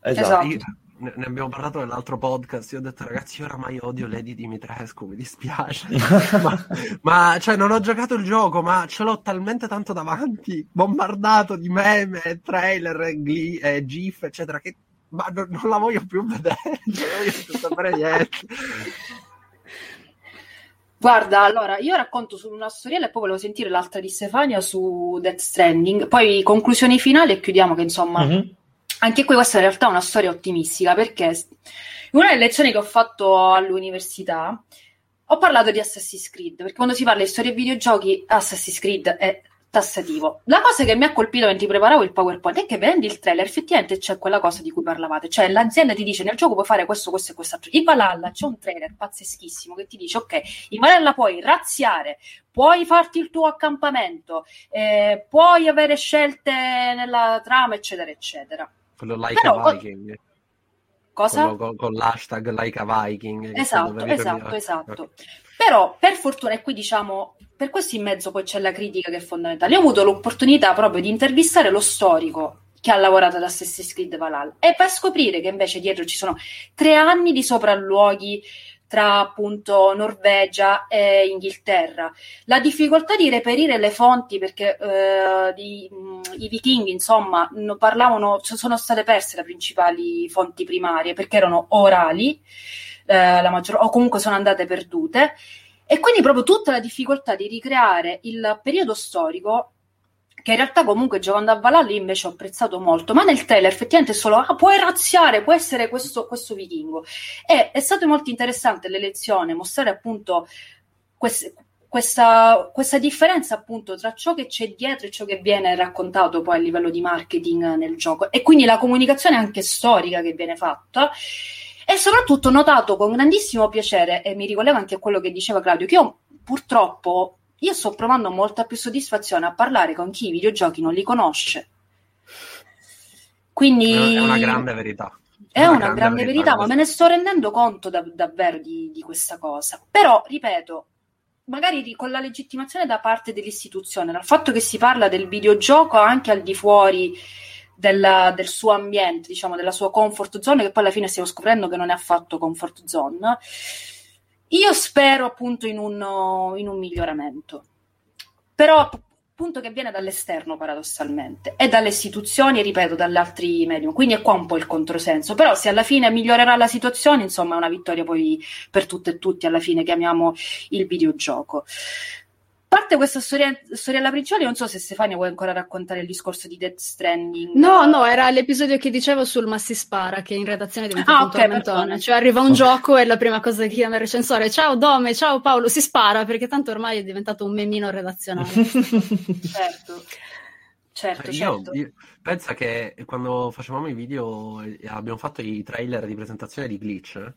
Esatto. esatto ne, ne, abbiamo parlato nell'altro podcast. Io ho detto, ragazzi, io oramai odio Lady Dimitrescu, mi dispiace. ma, ma, cioè, non ho giocato il gioco, ma ce l'ho talmente tanto davanti, bombardato di meme, trailer, gli, eh, GIF, eccetera, che ma non, non la voglio più vedere. non voglio più sapere niente. Guarda, allora io racconto su una storiella e poi volevo sentire l'altra di Stefania su Death Stranding, poi conclusioni finali e chiudiamo che insomma mm-hmm anche qui questa in realtà è una storia ottimistica perché una delle lezioni che ho fatto all'università ho parlato di Assassin's Creed perché quando si parla di storie e videogiochi Assassin's Creed è tassativo. La cosa che mi ha colpito mentre preparavo il PowerPoint è che vedendo il trailer effettivamente c'è quella cosa di cui parlavate, cioè l'azienda ti dice nel gioco puoi fare questo, questo e quest'altro. In Valhalla c'è un trailer pazzeschissimo che ti dice ok, in Valhalla puoi razziare, puoi farti il tuo accampamento, eh, puoi avere scelte nella trama eccetera eccetera. Quello like Però, Viking. Cosa? Quello con, con l'hashtag like Viking. Esatto, esatto, esatto. Però per fortuna, e qui diciamo, per questo in mezzo poi c'è la critica che è fondamentale. Io ho avuto l'opportunità proprio di intervistare lo storico che ha lavorato ad Assassin's Creed Valhalla e per scoprire che invece dietro ci sono tre anni di sopralluoghi tra appunto Norvegia e Inghilterra. La difficoltà di reperire le fonti perché eh, di, mh, i vichinghi insomma no, parlavano, sono state perse le principali fonti primarie perché erano orali eh, maggior, o comunque sono andate perdute e quindi proprio tutta la difficoltà di ricreare il periodo storico che in realtà comunque giocando a Valhalla invece ho apprezzato molto, ma nel trailer effettivamente è solo ah, puoi razziare, può essere questo, questo vichingo. E è stato molto interessante l'elezione, mostrare appunto queste, questa, questa, differenza appunto tra ciò che c'è dietro e ciò che viene raccontato poi a livello di marketing nel gioco. E quindi la comunicazione anche storica che viene fatta. E soprattutto notato con grandissimo piacere e mi ricollego anche a quello che diceva Claudio che io purtroppo io sto provando molta più soddisfazione a parlare con chi i videogiochi non li conosce. Quindi è una grande verità. È una, grande, grande, verità, verità ma me ne sto rendendo conto da, davvero di, di, questa cosa. Però, ripeto, magari con la legittimazione da parte dell'istituzione, dal fatto che si parla del videogioco anche al di fuori del, del suo ambiente, diciamo, della sua comfort zone, che poi alla fine stiamo scoprendo che non è affatto comfort zone io spero appunto in un, in un miglioramento, però appunto che viene dall'esterno paradossalmente e dalle istituzioni e ripeto dagli altri medium, quindi è qua un po' il controsenso, però se alla fine migliorerà la situazione insomma è una vittoria poi per tutte e tutti alla fine che amiamo il videogioco parte questa storia, storiella principale, non so se Stefania vuoi ancora raccontare il discorso di Death Stranding. No, no, era l'episodio che dicevo sul Massi Spara, che in redazione diventa ah, un okay, tormentone. Cioè arriva un gioco e la prima cosa che chiama il recensore, ciao Dome, ciao Paolo, si spara, perché tanto ormai è diventato un memino redazionale. certo. Certo, Eh, Io, certo. io- pensa che quando facevamo i video e abbiamo fatto i trailer di presentazione di Glitch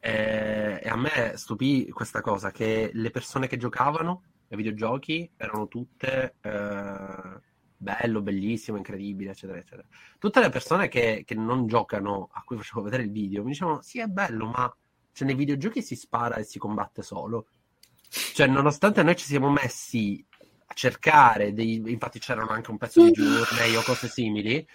eh, e a me stupì questa cosa che le persone che giocavano ai videogiochi erano tutte eh, bello, bellissimo, incredibile, eccetera, eccetera. Tutte le persone che, che non giocano, a cui facevo vedere il video, mi dicevano sì, è bello, ma cioè, nei videogiochi si spara e si combatte solo. Cioè, nonostante noi ci siamo messi a cercare dei... infatti c'erano anche un pezzo di Journey o cose simili,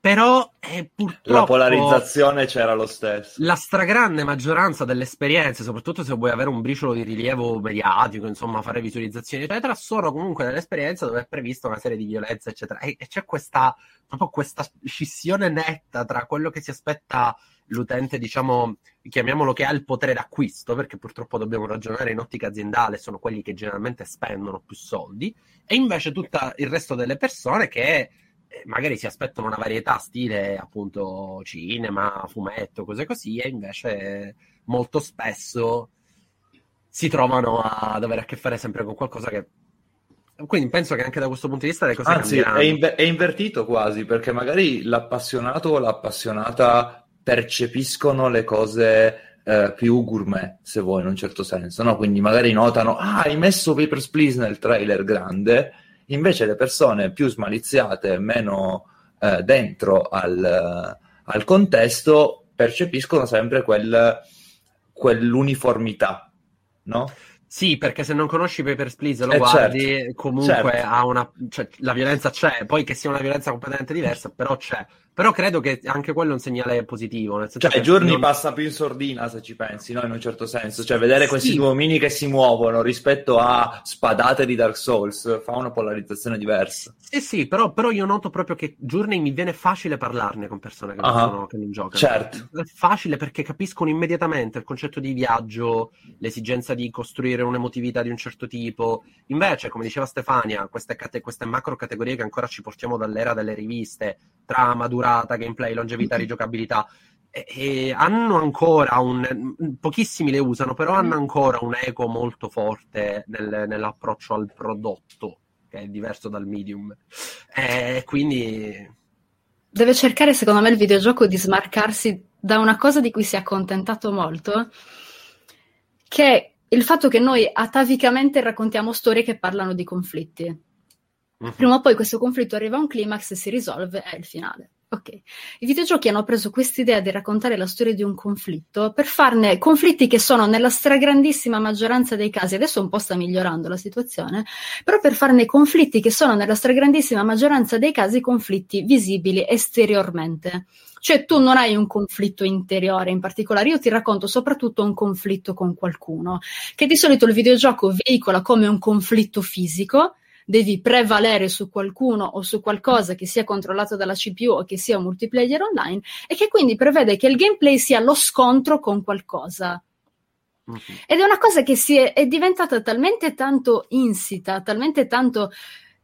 però eh, purtroppo La polarizzazione c'era lo stesso. la stragrande maggioranza delle esperienze, soprattutto se vuoi avere un briciolo di rilievo mediatico, insomma, fare visualizzazioni, eccetera, sono comunque delle esperienze dove è prevista una serie di violenze, eccetera. E, e c'è questa, proprio questa scissione netta tra quello che si aspetta l'utente, diciamo, chiamiamolo che ha il potere d'acquisto, perché purtroppo dobbiamo ragionare in ottica aziendale, sono quelli che generalmente spendono più soldi, e invece tutto il resto delle persone che magari si aspettano una varietà stile appunto cinema, fumetto, cose così, e invece eh, molto spesso si trovano a dover a che fare sempre con qualcosa che... Quindi penso che anche da questo punto di vista le cose Anzi, è, inve- è invertito quasi, perché magari l'appassionato o l'appassionata percepiscono le cose eh, più gourmet, se vuoi, in un certo senso, no? Quindi magari notano, ah, hai messo Papers, Please nel trailer grande, invece le persone più smaliziate, meno eh, dentro al, al contesto, percepiscono sempre quel, quell'uniformità, no? Sì, perché se non conosci Papers, Please lo Eh, guardi, certo, comunque certo. ha una... cioè, la violenza c'è, poi che sia una violenza completamente diversa, però c'è. Però credo che anche quello è un segnale positivo, nel senso Cioè, Giorni non- passa più in sordina se ci pensi, no? In un certo senso. Cioè, vedere questi Sì. due omini che si muovono rispetto a spadate di Dark Souls fa una polarizzazione diversa. Sì, sì, però, però io noto proprio che Journey mi viene facile parlarne con persone che, non, Ah, sono- che non giocano. certo. È facile perché capiscono immediatamente il concetto di viaggio, l'esigenza di costruire un'emotività di un certo tipo. Invece, come diceva Stefania, queste, cate- queste macro categorie che ancora ci portiamo dall'era delle riviste, trama, durata, gameplay, longevità, rigiocabilità, e- e hanno ancora un... pochissimi le usano, però hanno ancora un eco molto forte nel- nell'approccio al prodotto, che è diverso dal medium. E quindi... Deve cercare, secondo me, il videogioco di smarcarsi da una cosa di cui si è accontentato molto, che è il fatto che noi atavicamente raccontiamo storie che parlano di conflitti. Mhm. Prima o poi questo conflitto arriva a un climax, si risolve, è il finale. Ok. I videogiochi hanno preso quest'idea di raccontare la storia di un conflitto per farne conflitti che sono nella stragrandissima maggioranza dei casi, adesso un po' sta migliorando la situazione, però per farne conflitti che sono nella stragrandissima maggioranza dei casi conflitti visibili esteriormente. Cioè tu non hai un conflitto interiore in particolare, io ti racconto soprattutto un conflitto con qualcuno, che di solito il videogioco veicola come un conflitto fisico, devi prevalere su qualcuno o su qualcosa che sia controllato dalla CPU o che sia un multiplayer online e che quindi prevede che il gameplay sia lo scontro con qualcosa. Mhm. Ed è una cosa che si è, è diventata talmente tanto insita, talmente tanto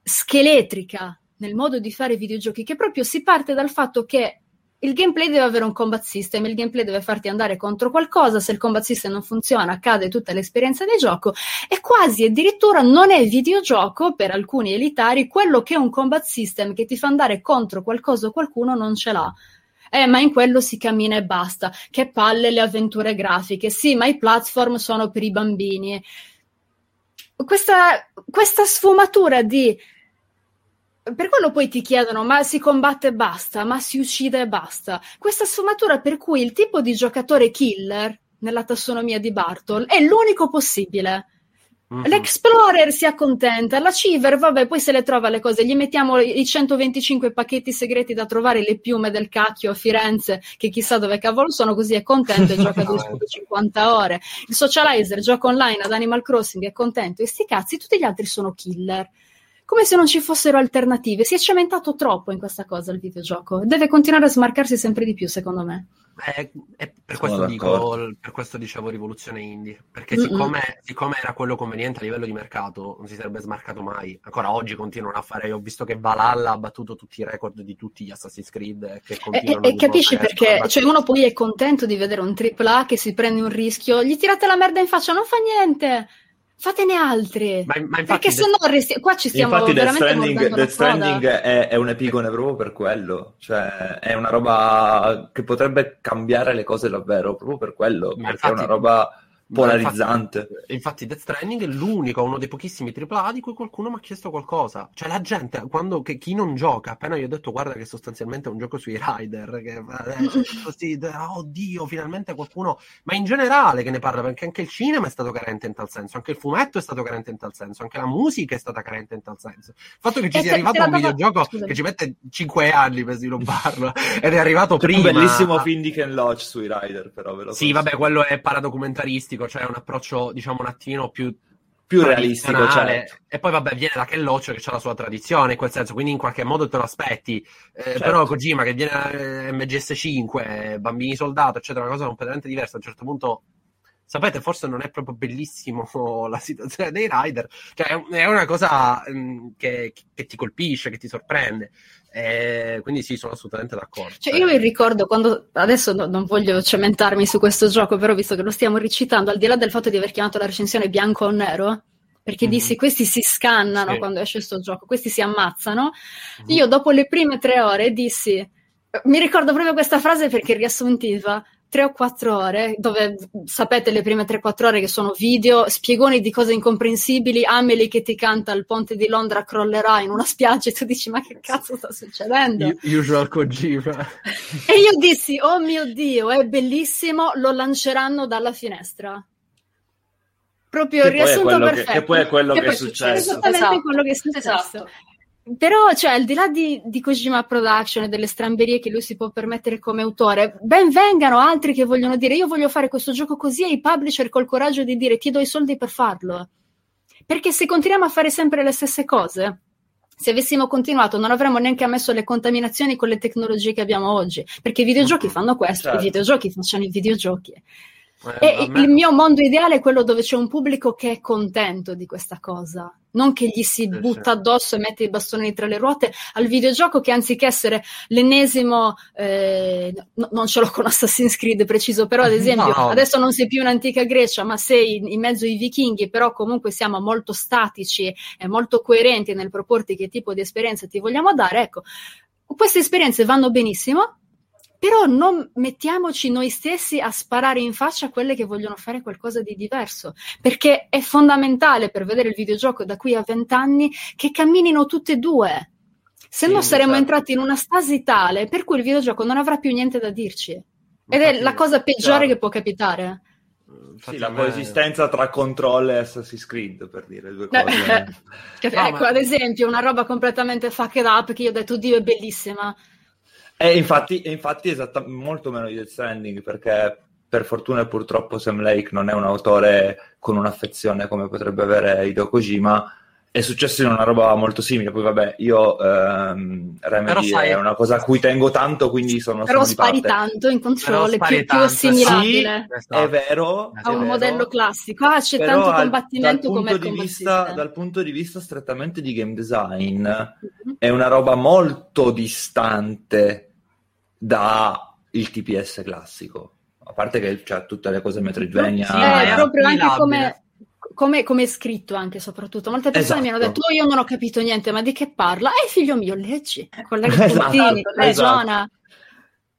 scheletrica nel modo di fare videogiochi che proprio si parte dal fatto che il gameplay deve avere un combat system, il gameplay deve farti andare contro qualcosa, se il combat system non funziona cade tutta l'esperienza di gioco e quasi addirittura non è videogioco per alcuni elitari quello che un combat system che ti fa andare contro qualcosa o qualcuno non ce l'ha. Eh, ma in quello si cammina e basta. Che palle le avventure grafiche. Sì, ma i platform sono per i bambini. Questa, questa sfumatura di per quello poi ti chiedono, ma si combatte e basta, ma si uccide e basta. Questa sfumatura per cui il tipo di giocatore killer, nella tassonomia di Bartol, è l'unico possibile. Mhm. L'Explorer si accontenta, la Civer, vabbè, poi se le trova le cose, gli mettiamo i 125 pacchetti segreti da trovare, le piume del cacchio a Firenze, che chissà dove cavolo sono, così è contento e gioca 250 ore. Il Socializer gioca online ad Animal Crossing, è contento, e sti cazzi, tutti gli altri sono killer come se non ci fossero alternative. Si è cementato troppo in questa cosa il videogioco. Deve continuare a smarcarsi sempre di più, secondo me. Eh, eh, per, questo dico, per questo dicevo rivoluzione indie, perché siccome, siccome era quello conveniente a livello di mercato, non si sarebbe smarcato mai. Ancora oggi continuano a fare, ho visto che Valhalla ha battuto tutti i record di tutti gli Assassin's Creed e che E, continuano e- e capisci perché cioè uno poi è contento di vedere un AAA che si prende un rischio, gli tirate la merda in faccia, non fa niente. Fatene altri. Ma, ma perché se no resti... qua ci stiamo infatti Death Stranding, Death Stranding è, è, un epigone proprio per quello. Cioè, è una roba che potrebbe cambiare le cose davvero, proprio per quello. Ma perché infatti... è una roba polarizzante. Infatti, infatti, Death Stranding è l'unico, uno dei pochissimi AAA di cui qualcuno mi ha chiesto qualcosa. Cioè la gente, quando che, chi non gioca, appena io ho detto guarda che sostanzialmente è un gioco sui rider, che eh, così, oddio, finalmente qualcuno, ma in generale che ne parla, perché anche il cinema è stato carente in tal senso, anche il fumetto è stato carente in tal senso, anche la musica è stata carente in tal senso. Il fatto che ci e sia arrivato un videogioco Scusami. che ci mette 5 anni per svilupparlo ed è arrivato prima. un bellissimo film di Ken Loach sui rider, però ve lo Sì, vabbè, quello è paradocumentaristico realistico, cioè un approccio diciamo un attimo più più realistico, certo. E poi vabbè, viene da Kelloccio che ha la sua tradizione in quel senso, quindi in qualche modo te lo aspetti. Eh, certo. Però Kojima che viene da eh, MGS5, Bambini Soldato, eccetera, una cosa completamente diversa, a un certo punto sapete, forse non è proprio bellissimo la situazione dei rider, cioè è una cosa mh, che, che, ti colpisce, che ti sorprende. Eh, quindi sì, sono assolutamente d'accordo. Cioè, io mi ricordo quando, adesso no, non voglio cementarmi su questo gioco, però visto che lo stiamo recitando, al di là del fatto di aver chiamato la recensione bianco o nero, perché mm-hmm. dissi questi si scannano sì. quando esce questo gioco, questi si ammazzano, mm-hmm. io dopo le prime tre ore dissi, mi ricordo proprio questa frase perché riassuntiva, tre o quattro ore, dove sapete le prime tre o quattro ore che sono video, spiegoni di cose incomprensibili, Amelie che ti canta il ponte di Londra crollerà in una spiaggia e tu dici ma che cazzo sta succedendo? Usual Kojima. e io dissi oh mio Dio, è bellissimo, lo lanceranno dalla finestra. Proprio il riassunto perfetto. Che, che poi è quello che, che è successo. Esattamente esatto. quello che è successo. Esatto. Però, cioè, al di là di, di Kojima Production e delle stramberie che lui si può permettere come autore, ben vengano altri che vogliono dire io voglio fare questo gioco così e i publisher col coraggio di dire ti do i soldi per farlo. Perché se continuiamo a fare sempre le stesse cose, se avessimo continuato non avremmo neanche ammesso le contaminazioni con le tecnologie che abbiamo oggi, perché i videogiochi fanno questo, certo. i videogiochi facciano i videogiochi. Eh, e il mio mondo ideale è quello dove c'è un pubblico che è contento di questa cosa, non che gli si butta addosso e mette i bastoni tra le ruote al videogioco che anziché essere l'ennesimo, eh, no, non ce l'ho con Assassin's Creed preciso, però ad esempio no. adesso non sei più in antica Grecia, ma sei in, in mezzo ai vichinghi, però comunque siamo molto statici e molto coerenti nel proporti che tipo di esperienza ti vogliamo dare, ecco, queste esperienze vanno benissimo, però non mettiamoci noi stessi a sparare in faccia a quelle che vogliono fare qualcosa di diverso, perché è fondamentale per vedere il videogioco da qui a vent'anni che camminino tutte e due. Se sì, no saremo esatto. entrati in una stasi tale per cui il videogioco non avrà più niente da dirci. Ed Infatti, è la cosa peggiore chiaro. che può capitare. Sì, la coesistenza tra control e Assassin's Creed per dire due cose. ecco, ma... ad esempio, una roba completamente fucked up che io ho detto, Dio, è bellissima e infatti, infatti esatta, molto meno di Death Stranding, perché per fortuna e purtroppo Sam Lake non è un autore con un'affezione come potrebbe avere Hideo Kojima, è successo in una roba molto simile. Poi, vabbè, io ehm, Remedy sai, è una cosa a cui tengo tanto, quindi sono. Però sono spari tanto in controllo, è più, più assimilabile. Sì, è vero. A un modello classico. Ah, c'è Però tanto combattimento come di vista, Dal punto di vista strettamente di game design, mm-hmm. è una roba molto distante da il TPS classico. A parte che c'ha tutte le cose Metroidvania. Sì, è proprio anche come, come, come, è scritto anche soprattutto. Molte persone esatto. mi hanno detto, oh, io non ho capito niente, ma di che parla? Eh, figlio mio, leggi, collega esatto, puntini, ragiona.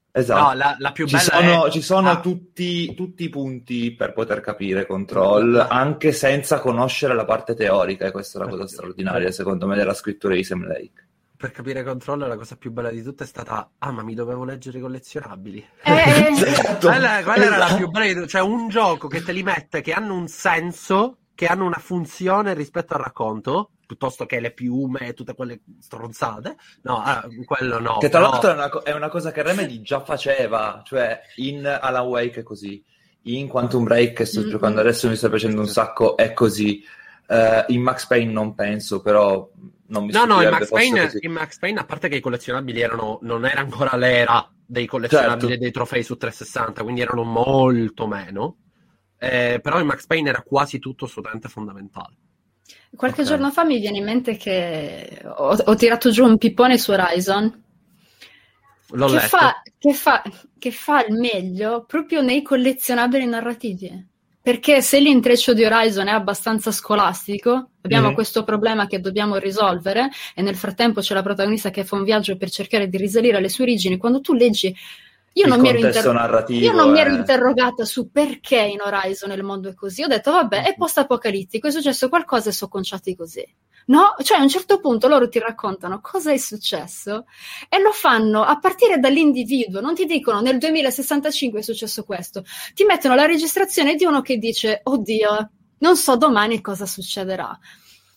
Esatto. No, la, la più bella ci sono, è... ci sono ah. tutti, tutti, i punti per poter capire Control, anche senza conoscere la parte teorica, e questa è la cosa straordinaria, secondo me, della scrittura di Sam Lake per capire Control la cosa più bella di tutto è stata ah ma mi dovevo leggere i collezionabili eh. esatto. quella, quella esatto. era la esatto. più bella di tutto cioè un gioco che te li mette che hanno un senso che hanno una funzione rispetto al racconto piuttosto che le piume e tutte quelle stronzate no ah, quello no che tra no. l'altro è una, è una, cosa che Remedy già faceva cioè in Alan Wake è così in Quantum Break che sto mm-hmm. giocando adesso mi sta piacendo un sacco è così Uh, in Max Payne non penso, però non mi No, no, in Max, Payne, in Max, Payne, a parte che i collezionabili erano, non era ancora l'era dei collezionabili certo. dei trofei su 360, quindi erano molto meno. Eh, però in Max Payne era quasi tutto assolutamente fondamentale. Qualche okay. giorno fa mi viene in mente che ho, ho tirato giù un pippone su Horizon che fa, che, fa, che fa il meglio proprio nei collezionabili narrativi perché se l'intreccio di Horizon è abbastanza scolastico, abbiamo mm. questo problema che dobbiamo risolvere e nel frattempo c'è la protagonista che fa un viaggio per cercare di risalire alle sue origini. Quando tu leggi io non, mi ero, inter- io non mi ero, interrogata su perché in Horizon il mondo è così. Ho detto, vabbè, è mm-hmm. post-apocalittico, è successo qualcosa e sono conciati così. No, cioè a un certo punto loro ti raccontano cosa è successo e lo fanno a partire dall'individuo, non ti dicono nel 2065 è successo questo, ti mettono la registrazione di uno che dice oddio, non so domani cosa succederà.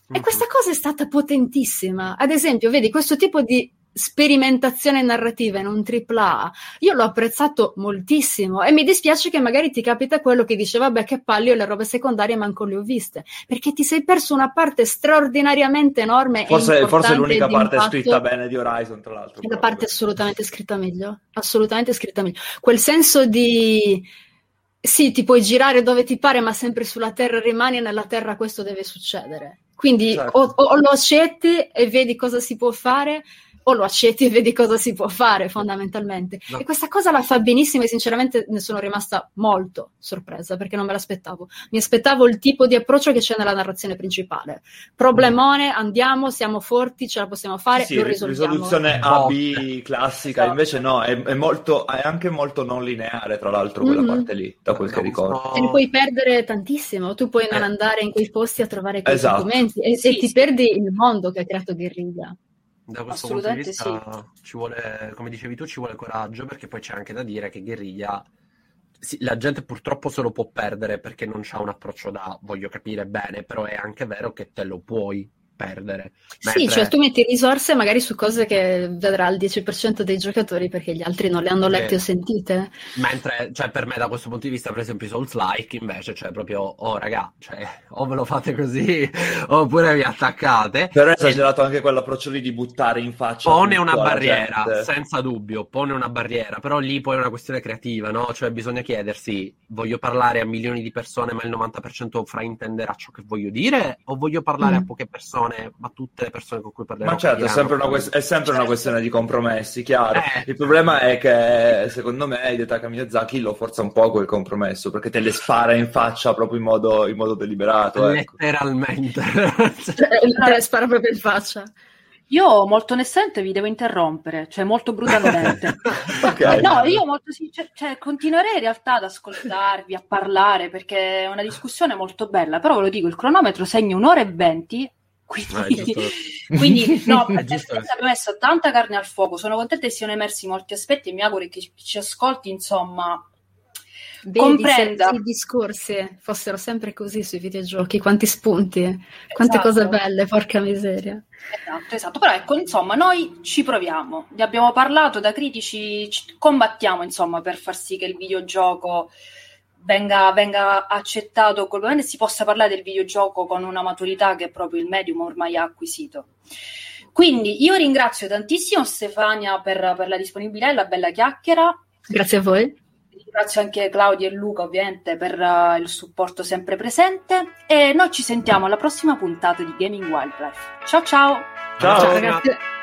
E mm-hmm. questa cosa è stata potentissima. Ad esempio, vedi, questo tipo di sperimentazione narrativa in un AAA, io l'ho apprezzato moltissimo e mi dispiace che magari ti capita quello che dice vabbè che palle, le robe secondarie manco le ho viste, perché ti sei perso una parte straordinariamente enorme forse, forse l'unica parte scritta bene di Horizon tra l'altro. È la parte assolutamente scritta meglio, assolutamente scritta meglio. Quel senso di sì, ti puoi girare dove ti pare, ma sempre sulla terra rimani e nella terra questo deve succedere. Quindi certo. o, o lo accetti e vedi cosa si può fare, o lo accetti e vedi cosa si può fare fondamentalmente. No. E questa cosa la fa benissimo e sinceramente ne sono rimasta molto sorpresa perché non me l'aspettavo. Mi aspettavo il tipo di approccio che c'è nella narrazione principale. Problemone, andiamo, siamo forti, ce la possiamo fare, sì, lo risolviamo. Risoluzione A-B classica, esatto. invece no, è, è, molto, è, anche molto non lineare tra l'altro quella mm-hmm. parte lì, da quel che ricordo. Te ne puoi perdere tantissimo, tu puoi non eh. andare in quei posti a trovare quei esatto. documenti e, sì, e ti sì. perdi il mondo che ha creato Guerriglia. Da questo punto di vista sì. ci vuole, come dicevi tu, ci vuole coraggio perché poi c'è anche da dire che guerriglia sì, la gente purtroppo se lo può perdere perché non ha un approccio da voglio capire bene, però è anche vero che te lo puoi perdere. Mentre... Sì, cioè tu metti risorse magari su cose che vedrà il 10% dei giocatori perché gli altri non le hanno lette o sentite. Mentre, cioè, per me da questo punto di vista, per esempio, i Souls-like invece, cioè proprio, oh raga, cioè, o ve lo fate così oppure vi attaccate. Però è esagerato e... anche quell'approccio lì di buttare in faccia. Pone una barriera, senza dubbio, pone una barriera, però lì poi è una questione creativa, no? Cioè bisogna chiedersi, voglio parlare a milioni di persone ma il 90% fraintenderà ciò che voglio dire o voglio parlare mm. a poche persone persone, ma tutte le persone con cui parlerò. Ma certo, è sempre, una, que- è sempre una, questione di compromessi, chiaro. Eh. Il problema è che, secondo me, Hidetaka Miyazaki lo forza un po' quel compromesso, perché te le spara in faccia proprio in modo, in modo deliberato. Ecco. Letteralmente. te le spara proprio in faccia. Io molto onestamente vi devo interrompere, cioè molto brutalmente. okay. Eh, no, io molto cioè, cioè, continuerei in realtà ad ascoltarvi, a parlare, perché è una discussione molto bella, però ve lo dico, il cronometro segna un'ora e venti quindi, ah, quindi no, abbiamo messo tanta carne al fuoco. Sono contenta che siano emersi molti aspetti e mi auguro che ci ascolti, insomma, Vedi, comprenda. Se i discorsi fossero sempre così sui videogiochi, quanti spunti, quante esatto. cose belle, porca miseria. Esatto, esatto. Però ecco, insomma, noi ci proviamo. Ne abbiamo parlato da critici, combattiamo, insomma, per far sì che il videogioco venga, venga accettato colpevolmente e si possa parlare del videogioco con una maturità che proprio il medium ormai ha acquisito. Quindi io ringrazio tantissimo Stefania per, per la disponibilità e la bella chiacchiera. Grazie a voi. Ringrazio anche Claudia e Luca ovviamente per uh, il supporto sempre presente e noi ci sentiamo alla prossima puntata di Gaming Wildlife. Ciao ciao! Ciao, ciao ragazzi!